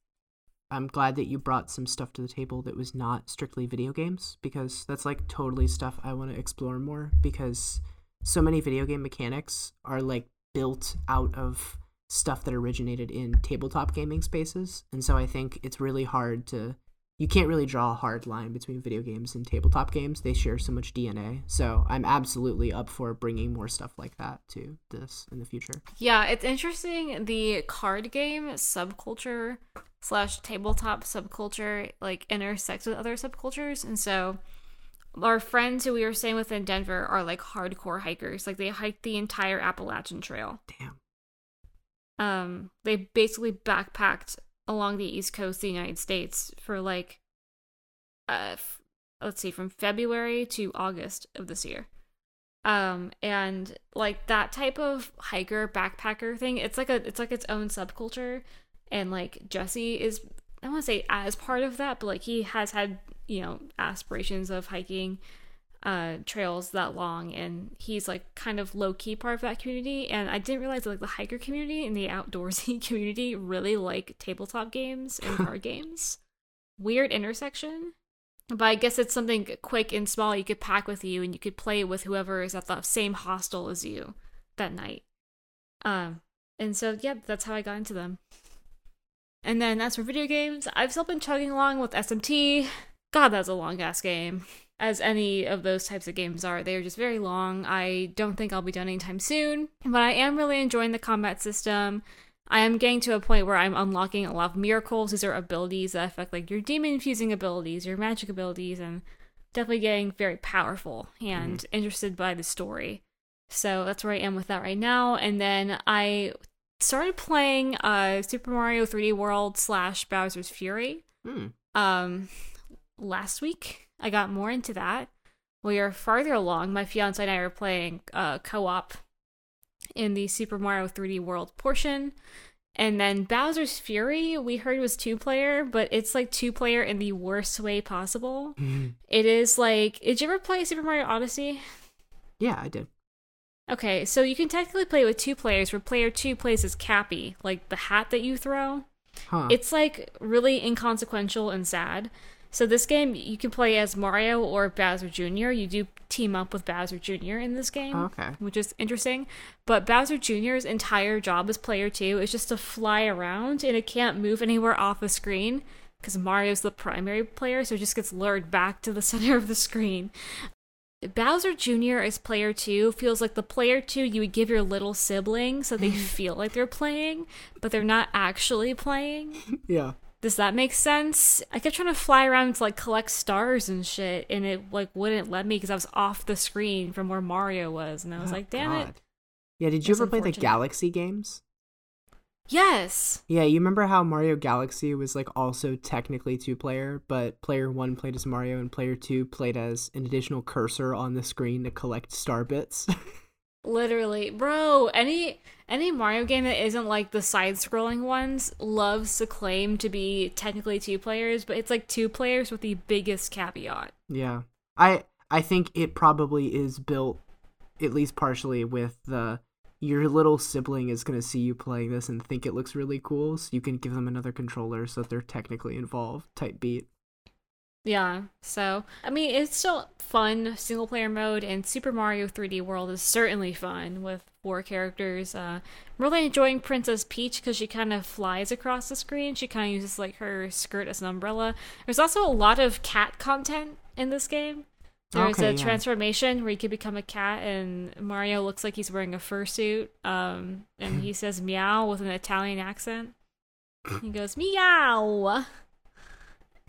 I'm glad that you brought some stuff to the table that was not strictly video games because that's like totally stuff I want to explore more because so many video game mechanics are like built out of stuff that originated in tabletop gaming spaces. And so I think it's really hard to you can't really draw a hard line between video games and tabletop games. They share so much DNA. So I'm absolutely up for bringing more stuff like that to this in the future.
Yeah, it's interesting. The card game subculture slash tabletop subculture like intersects with other subcultures, and so our friends who we were staying with in Denver are like hardcore hikers. Like they hiked the entire Appalachian Trail.
Damn.
Um, they basically backpacked along the east coast of the United States for like uh f- let's see from February to August of this year. Um and like that type of hiker backpacker thing, it's like a it's like its own subculture and like Jesse is I want to say as part of that, but like he has had, you know, aspirations of hiking uh trails that long and he's like kind of low key part of that community and I didn't realize that, like the hiker community and the outdoorsy <laughs> community really like tabletop games and <laughs> card games. Weird intersection. But I guess it's something quick and small you could pack with you and you could play with whoever is at the same hostel as you that night. Um and so yeah, that's how I got into them. And then as for video games, I've still been chugging along with SMT. God, that's a long ass game as any of those types of games are. They are just very long. I don't think I'll be done anytime soon, but I am really enjoying the combat system. I am getting to a point where I'm unlocking a lot of miracles. These are abilities that affect like your demon infusing abilities, your magic abilities, and definitely getting very powerful and mm-hmm. interested by the story. So that's where I am with that right now. And then I started playing uh Super Mario 3D World slash Bowser's Fury.
Mm.
Um last week. I got more into that. We are farther along. My fiance and I are playing uh, co op in the Super Mario 3D World portion. And then Bowser's Fury, we heard was two player, but it's like two player in the worst way possible.
Mm-hmm.
It is like, did you ever play Super Mario Odyssey?
Yeah, I did.
Okay, so you can technically play with two players where player two plays as Cappy, like the hat that you throw.
Huh.
It's like really inconsequential and sad. So this game you can play as Mario or Bowser Jr. You do team up with Bowser Jr. in this game, oh,
okay,
which is interesting. But Bowser Jr.'s entire job as player two is just to fly around, and it can't move anywhere off the screen because Mario's the primary player, so it just gets lured back to the <laughs> center of the screen. Bowser Jr. as player two feels like the player two you would give your little sibling so they <laughs> feel like they're playing, but they're not actually playing.
Yeah.
Does that make sense? I kept trying to fly around to like collect stars and shit, and it like wouldn't let me because I was off the screen from where Mario was, and I was oh, like, "Damn God. it!"
Yeah, did you ever play the Galaxy games?
Yes.
Yeah, you remember how Mario Galaxy was like also technically two player, but player one played as Mario and player two played as an additional cursor on the screen to collect star bits. <laughs>
Literally, bro. Any any Mario game that isn't like the side-scrolling ones loves to claim to be technically two players, but it's like two players with the biggest caveat.
Yeah, I I think it probably is built at least partially with the your little sibling is going to see you playing this and think it looks really cool, so you can give them another controller so that they're technically involved type beat.
Yeah, so I mean, it's still fun single player mode, and Super Mario 3D World is certainly fun with four characters. Uh, I'm really enjoying Princess Peach because she kind of flies across the screen. She kind of uses like her skirt as an umbrella. There's also a lot of cat content in this game. There's
okay,
a
yeah.
transformation where you can become a cat, and Mario looks like he's wearing a fursuit. Um, and <laughs> he says meow with an Italian accent. He goes meow.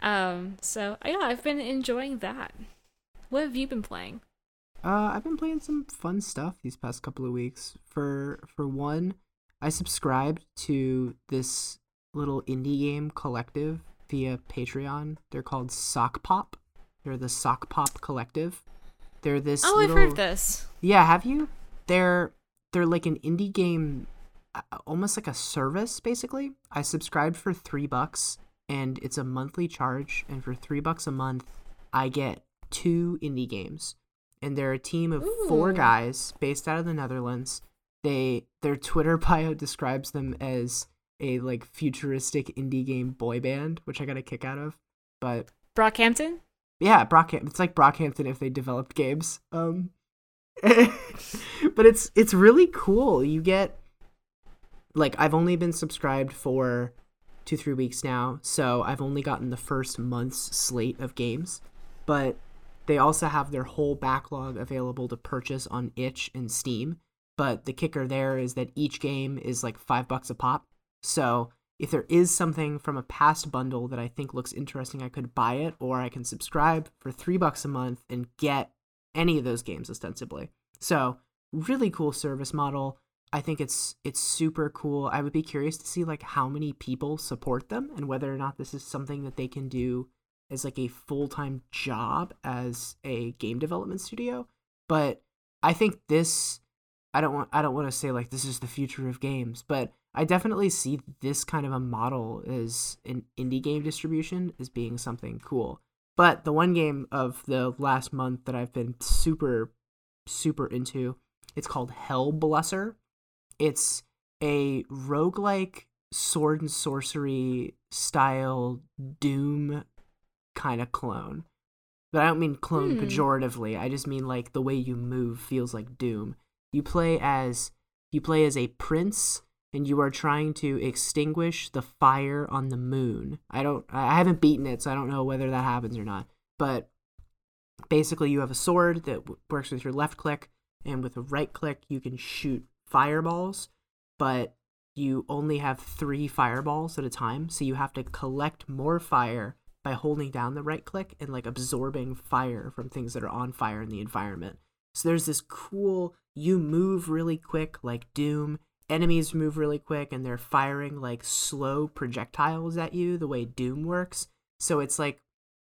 Um, so yeah, I've been enjoying that. what have you been playing?
Uh, I've been playing some fun stuff these past couple of weeks. For for one, I subscribed to this little indie game collective via Patreon. They're called Sokpop. They're the Sokpop Collective. They're this.
Oh,
little...
I've heard this.
Yeah, have you? They're they're like an indie game, uh, almost like a service basically. I subscribed for three bucks, and it's a monthly charge. And for three bucks a month, I get two indie games. And they're a team of Ooh. four guys based out of the Netherlands. They their Twitter <laughs> bio describes them as a like futuristic indie game boy band, which I got a kick out of. But
Brockhampton?
Yeah, Brockhampton. It's like Brockhampton if they developed games. Um <laughs> but it's it's really cool. You get like I've only been subscribed for two three weeks now, so I've only gotten the first month's slate of games. But they also have their whole backlog available to purchase on itch and steam. But the kicker there is that each game is like five bucks a pop. So if there is something from a past bundle that i think looks interesting i could buy it or i can subscribe for three bucks a month and get any of those games ostensibly. So really cool service model i think it's it's super cool. I would be curious to see like how many people support them and whether or not this is something that they can do as like a full-time job as a game development studio. But i think this i don't want i don't want to say like this is the future of games but i definitely see this kind of a model as an indie game distribution as being something cool. But the one game of the last month that i've been super super into it's called Hellblesser it's a roguelike sword and sorcery style doom kind of clone. But I don't mean clone hmm. pejoratively. I just mean like the way you move feels like Doom. You play as you play as a prince and you are trying to extinguish the fire on the moon. I don't I haven't beaten it, so I don't know whether that happens or not. But basically you have a sword that works with your left click and with a right click you can shoot fireballs, but you only have 3 fireballs at a time, so you have to collect more fire by holding down the right click and like absorbing fire from things that are on fire in the environment. So there's this cool, you move really quick like Doom. Enemies move really quick and they're firing like slow projectiles at you the way Doom works. So it's like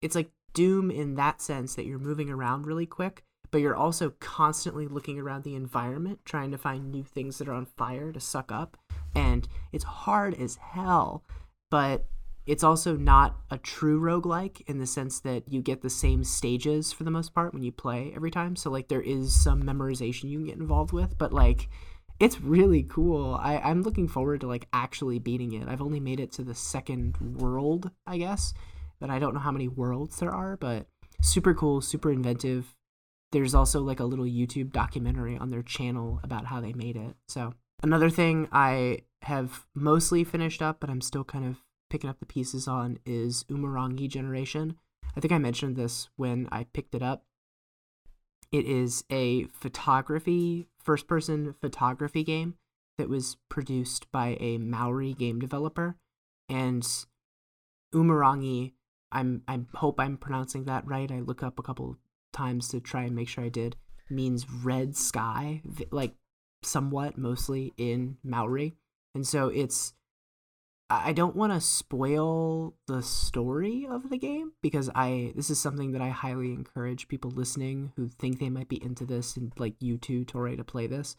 it's like Doom in that sense that you're moving around really quick, but you're also constantly looking around the environment trying to find new things that are on fire to suck up. And it's hard as hell, but it's also not a true roguelike in the sense that you get the same stages for the most part when you play every time. So like there is some memorization you can get involved with, but like it's really cool. I, I'm looking forward to like actually beating it. I've only made it to the second world, I guess. But I don't know how many worlds there are, but super cool, super inventive. There's also like a little YouTube documentary on their channel about how they made it. So another thing I have mostly finished up, but I'm still kind of picking up the pieces on is Umurangi Generation. I think I mentioned this when I picked it up. It is a photography, first person photography game that was produced by a Maori game developer. And Umurangi, I'm I hope I'm pronouncing that right. I look up a couple times to try and make sure I did. Means red sky, like somewhat mostly in Maori. And so it's I don't want to spoil the story of the game because I this is something that I highly encourage people listening who think they might be into this and like you too, Tori, to play this.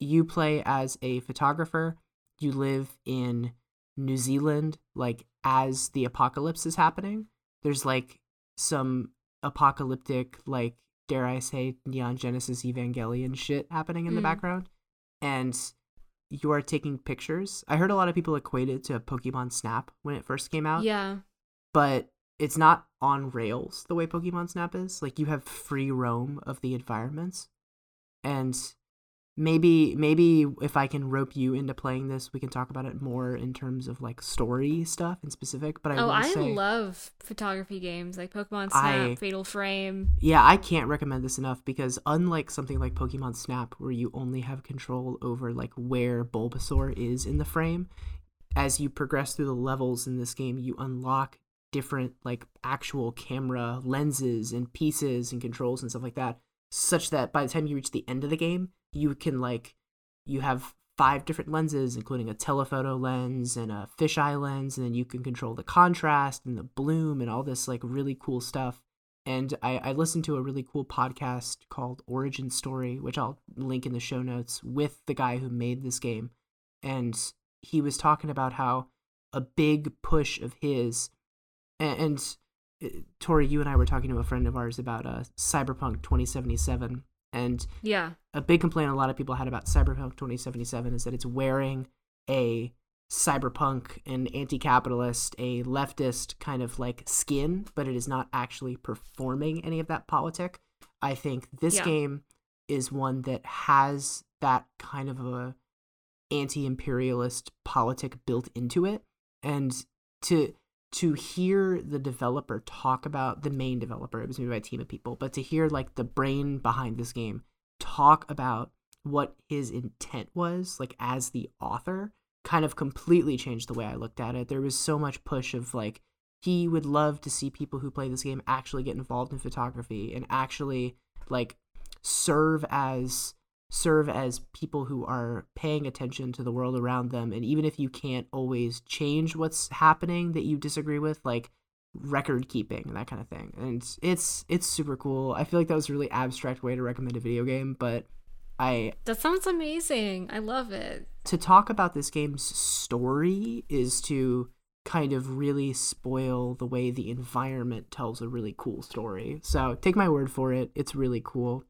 You play as a photographer. You live in New Zealand, like as the apocalypse is happening. There's like some apocalyptic, like dare I say, Neon Genesis Evangelion shit happening in mm. the background, and you are taking pictures. I heard a lot of people equate it to Pokemon Snap when it first came out.
Yeah.
But it's not on rails the way Pokemon Snap is. Like you have free roam of the environments. And maybe maybe if I can rope you into playing this, we can talk about it more in terms of like story stuff in specific. But I
oh, I
say,
love photography games like Pokemon Snap, I, Fatal Frame.
Yeah, I can't recommend this enough because unlike something like Pokemon Snap, where you only have control over like where Bulbasaur is in the frame, as you progress through the levels in this game, you unlock different like actual camera lenses and pieces and controls and stuff like that such that by the time you reach the end of the game you can like you have five different lenses including a telephoto lens and a fisheye lens and then you can control the contrast and the bloom and all this like really cool stuff and I, I listened to a really cool podcast called Origin Story, which I'll link in the show notes with the guy who made this game. And he was talking about how a big push of his, and, and uh, Tori, you and I were talking to a friend of ours about uh, Cyberpunk 2077. And
Yeah.
a big complaint a lot of people had about Cyberpunk 2077 is that it's wearing a cyberpunk, an anti capitalist, a leftist kind of like skin, but it is not actually performing any of that politic. I think this
Yeah.
game is one that has that kind of a anti imperialist politic built into it. And to to hear the developer talk about the main developer, it was made by a team of people, but to hear like the brain behind this game talk about what his intent was, like as the author, kind of completely changed the way I looked at it. There was so much push of like he would love to see people who play this game actually get involved in photography and actually like serve as serve as people who are paying attention to the world around them and even if you can't always change what's happening that you disagree with like record keeping and that kind of thing and it's it's super cool i feel like that was a really abstract way to recommend a video game but i
That sounds amazing. I love it.
to talk about this game's story is to kind of really spoil the way the environment tells a really cool story. So take my word for it, it's really cool.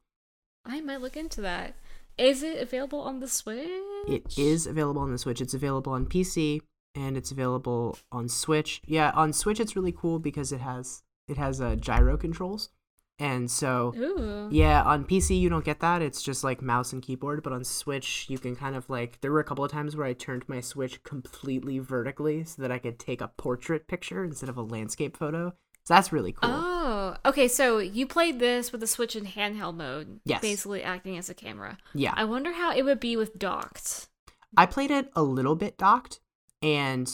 I might look into that. Is it available on the Switch?
It is available on the Switch. It's available on PC and it's available on Switch. Yeah, on Switch it's really cool because it has it has uh, gyro controls. And so
Ooh.
Yeah, on PC you don't get that. It's just like mouse and keyboard, but on Switch you can kind of like there were a couple of times where I turned my Switch completely vertically so that I could take a portrait picture instead of a landscape photo. So that's really cool.
Oh, okay. So you played this with the Switch in handheld mode,
Yes.
basically acting as a camera.
yeah.
I wonder how it would be with docked.
I played it a little bit docked and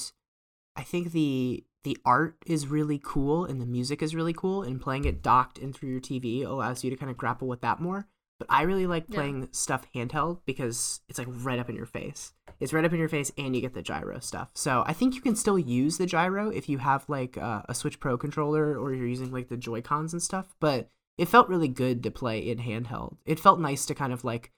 I think the the art is really cool and the music is really cool and playing it docked and through your TV allows you to kind of grapple with that more. But I really like
Yeah.
playing stuff handheld because it's like right up in your face. It's right up in your face and you get the gyro stuff. So I think you can still use the gyro if you have like uh, a Switch Pro controller or you're using like the Joy Cons and stuff. But it felt really good to play in handheld. It felt nice to kind of like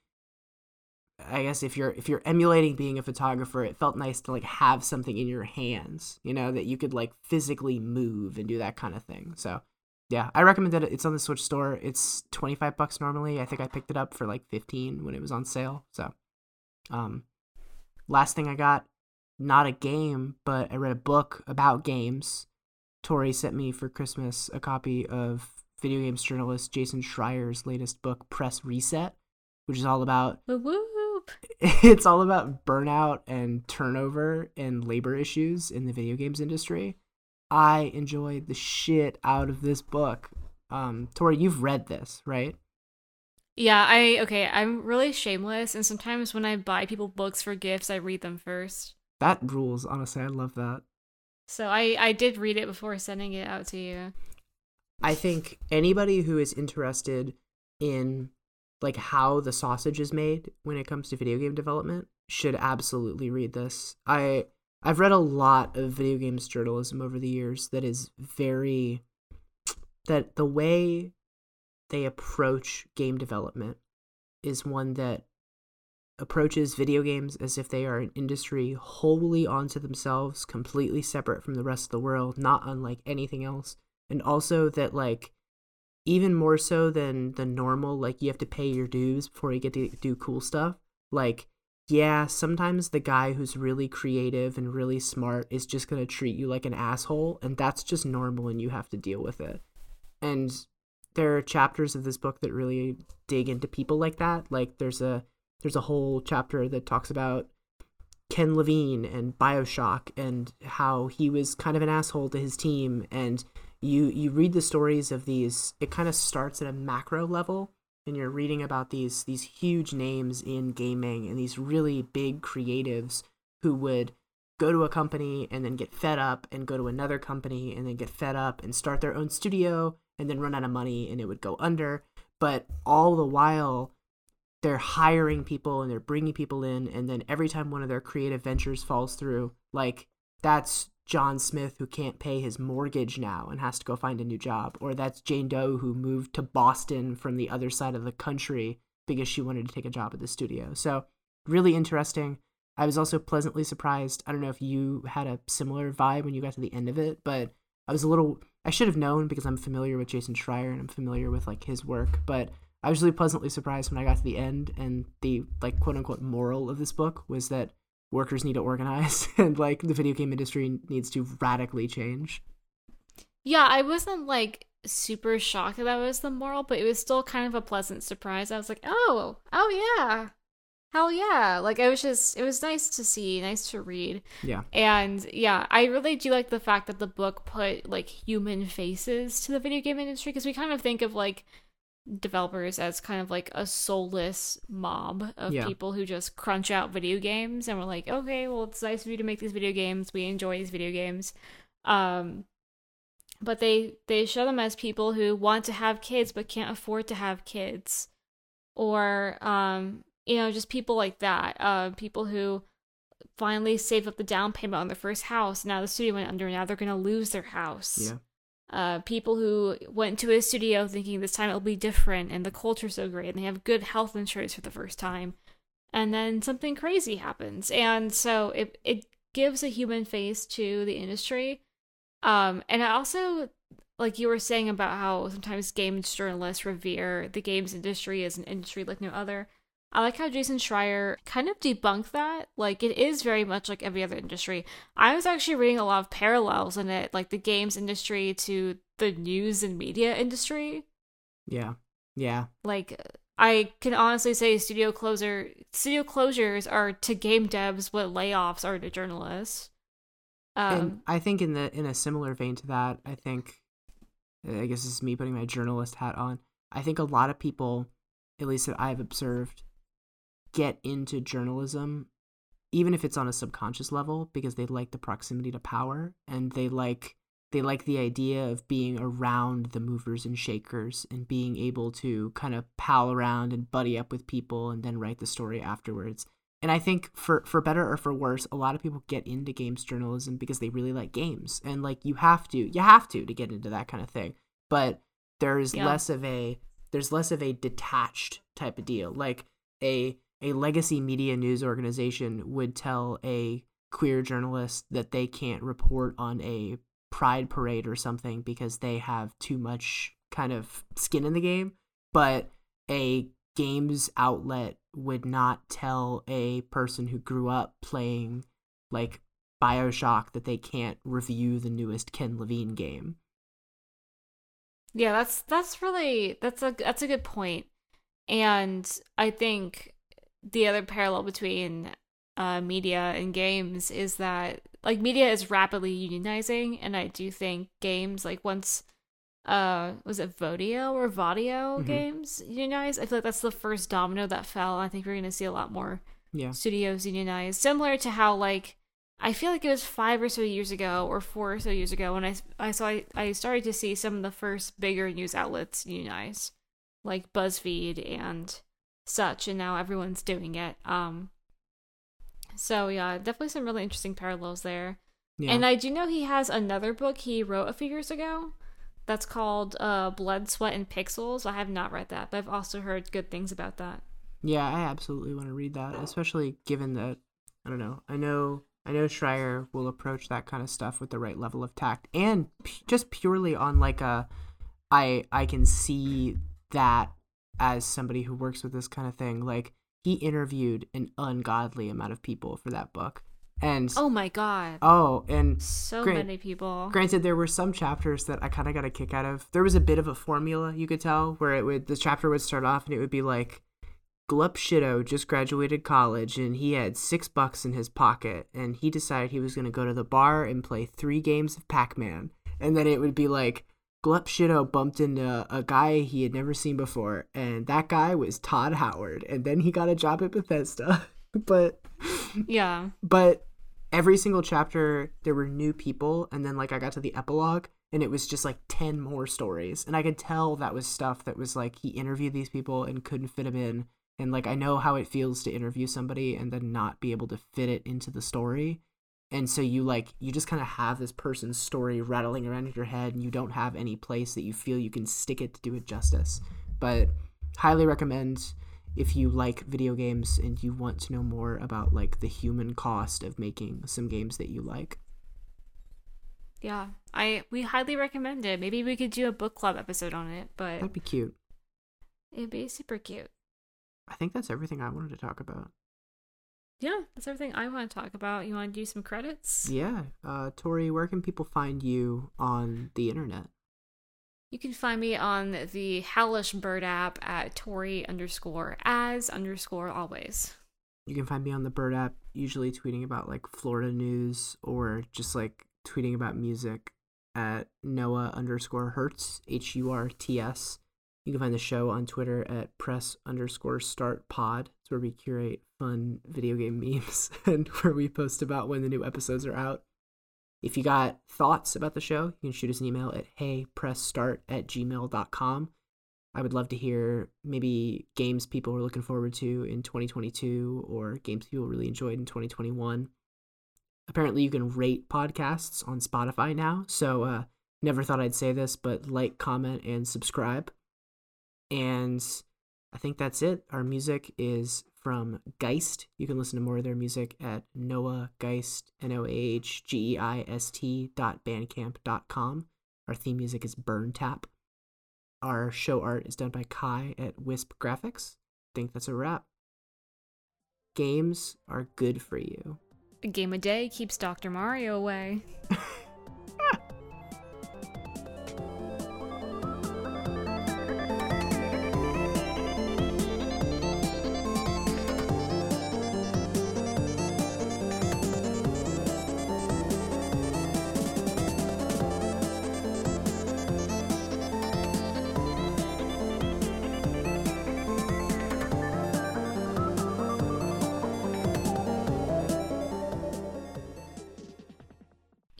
I guess if you're if you're emulating being a photographer, it felt nice to like have something in your hands, you know, that you could like physically move and do that kind of thing. So, yeah, I recommend that It's on the Switch store. It's 25 bucks normally. I think I picked it up for like 15 when it was on sale. So, um last thing I got, not a game, but I read a book about games. Tori sent me for Christmas a copy of video games journalist Jason Schreier's latest book, Press Reset, which is all about <laughs> it's all about burnout and turnover and labor issues in the video games industry. I enjoyed the shit out of this book. Um, Tori, you've read this, right?
Yeah, I okay. I'm really shameless, and sometimes when I buy people books for gifts, I read them first.
That rules. Honestly, I love that.
So I I did read it before sending it out to you.
I think anybody who is interested in like how the sausage is made when it comes to video game development should absolutely read this. I I've read a lot of video games journalism over the years that is very that the way they approach game development is one that approaches video games as if they are an industry wholly onto themselves, completely separate from the rest of the world, not unlike anything else. And also that like even more so than the normal like you have to pay your dues before you get to do cool stuff. Like yeah, sometimes the guy who's really creative and really smart is just going to treat you like an asshole and that's just normal and you have to deal with it. And there are chapters of this book that really dig into people like that. Like there's a there's a whole chapter that talks about Ken Levine and BioShock and how he was kind of an asshole to his team and you you read the stories of these it kind of starts at a macro level and you're reading about these these huge names in gaming and these really big creatives who would go to a company and then get fed up and go to another company and then get fed up and start their own studio and then run out of money and it would go under. But all the while, they're hiring people and they're bringing people in. And then every time one of their creative ventures falls through, like that's John Smith who can't pay his mortgage now and has to go find a new job. Or that's Jane Doe who moved to Boston from the other side of the country because she wanted to take a job at the studio. So, really interesting. I was also pleasantly surprised. I don't know if you had a similar vibe when you got to the end of it, but I was a little I should have known because I'm familiar with Jason Schreier and I'm familiar with like his work, but I was really pleasantly surprised when I got to the end and the like quote unquote moral of this book was that workers need to organize <laughs> and like the video game industry needs to radically change.
Yeah, I wasn't like super shocked that that was the moral, but it was still kind of a pleasant surprise. I was like, "Oh, oh yeah, hell yeah!" Like it was just, it was nice to see, nice to read.
Yeah,
and yeah, I really do like the fact that the book put like human faces to the video game industry because we kind of think of like developers as kind of like a soulless mob of
Yeah.
people who just crunch out video games and we're like okay well it's nice of you to make these video games. We enjoy these video games. Um but they they show them as people who want to have kids but can't afford to have kids. Or um you know just people like that uh people who finally save up the down payment on their first house. Now the studio went under. Now they're gonna lose their house.
Yeah,
uh, people who went to a studio thinking this time it'll be different and the culture's so great and they have good health insurance for the first time. And then something crazy happens. And so it it gives a human face to the industry. Um and i also like you were saying about how sometimes games journalists revere the games industry as an industry like no other I like how Jason Schreier kind of debunked that. Like, it is very much like every other industry. I was actually reading a lot of parallels in it, like the games industry to the news and media industry.
yeah, yeah.
Like, I can honestly say studio closer studio closures are to game devs what layoffs are to journalists. Um,
and I think in the in a similar vein to that, I think I guess this is me putting my journalist hat on. I think a lot of people, at least that I've observed, get into journalism even if it's on a subconscious level because they like the proximity to power and they like they like the idea of being around the movers and shakers and being able to kind of pal around and buddy up with people and then write the story afterwards. And I think for for better or for worse, a lot of people get into games journalism because they really like games. And like you have to, you have to to get into that kind of thing. But there's
Yeah.
less of a there's less of a detached type of deal. Like a a legacy media news organization would tell a queer journalist that they can't report on a pride parade or something because they have too much kind of skin in the game but a games outlet would not tell a person who grew up playing like bioshock that they can't review the newest ken levine game
Yeah, that's that's really that's a that's a good point. And I think the other parallel between uh media and games is that like media is rapidly unionizing and I do think games like once uh was it Vodeo or Vodeo
Mhm.
games unionized? I feel like that's the first domino that fell. I think we're gonna see a lot more
yeah
studios unionized, similar to how like I feel like it was five or so years ago or four or so years ago when I I saw I, I started to see some of the first bigger news outlets unionize, like BuzzFeed and such, and now everyone's doing it. Um, so yeah, definitely some really interesting parallels there.
yeah
And I do know he has another book he wrote a few years ago. That's called uh, Blood, Sweat, and Pixels. I have not read that, but I've also heard good things about that.
Yeah, I absolutely want to read that, especially given that I don't know. I know I know Schreier will approach that kind of stuff with the right level of tact and p- just purely on like a I I can see that as somebody who works with this kind of thing. Like he interviewed an ungodly amount of people for that book. And
Oh my god.
oh, and
So many people.
Granted, there were some chapters that I kind of got a kick out of. There was a bit of a formula you could tell where it would the chapter would start off and it would be like, Glup Shido just graduated college and he had six bucks in his pocket and he decided he was going to go to the bar and play three games of Pac Man. And then it would be like, Glup Shido bumped into a guy he had never seen before and that guy was Todd Howard. And then he got a job at Bethesda. <laughs> but
Yeah.
but every single chapter there were new people and then like I got to the epilogue and it was just like 10 more stories and I could tell that was stuff that was like he interviewed these people and couldn't fit them in and like I know how it feels to interview somebody and then not be able to fit it into the story and so you like you just kind of have this person's story rattling around in your head and you don't have any place that you feel you can stick it to do it justice but highly recommend if you like video games and you want to know more about like the human cost of making some games that you like
Yeah, I we highly recommend it. Maybe we could do a book club episode on it, but
that'd be cute
it'd be super cute.
i think that's everything i wanted to talk about
Yeah, that's everything I want to talk about. You want to do some credits?
yeah uh tori where can people find you on the internet
You can find me on the Hellish Bird app at Tori underscore as underscore always.
You can find me on the Bird app, usually tweeting about like Florida news or just like tweeting about music at Noah underscore Hurts, H U R T S. You can find the show on Twitter at press underscore start pod. It's where we curate fun video game memes <laughs> and where we post about when the new episodes are out. If you got thoughts about the show, you can shoot us an email at heypressstart at gmail.com. I would love to hear maybe games people are looking forward to in 2022 or games people really enjoyed in 2021. Apparently, you can rate podcasts on Spotify now. So, uh, never thought I'd say this, but like, comment, and subscribe. And I think that's it. Our music is from Geist. You can listen to more of their music at Noah Geist, N O A H G E I S T dot bandcamp dot com. Our theme music is Burn Tap. Our show art is done by Kai at Wisp Graphics. I think that's a wrap. Games are good for you.
A game a day keeps Dr. Mario away. <laughs>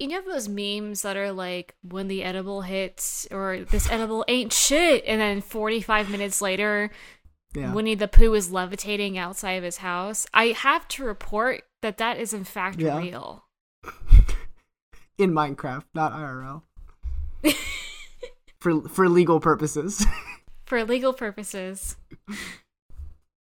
You know those memes that are like when the edible hits or this edible ain't shit and then 45 minutes later
Yeah.
Winnie the Pooh is levitating outside of his house. I have to report that that is in fact
Yeah.
real. <laughs>
In Minecraft, not IRL. <laughs> for for legal purposes.
For legal purposes. <laughs>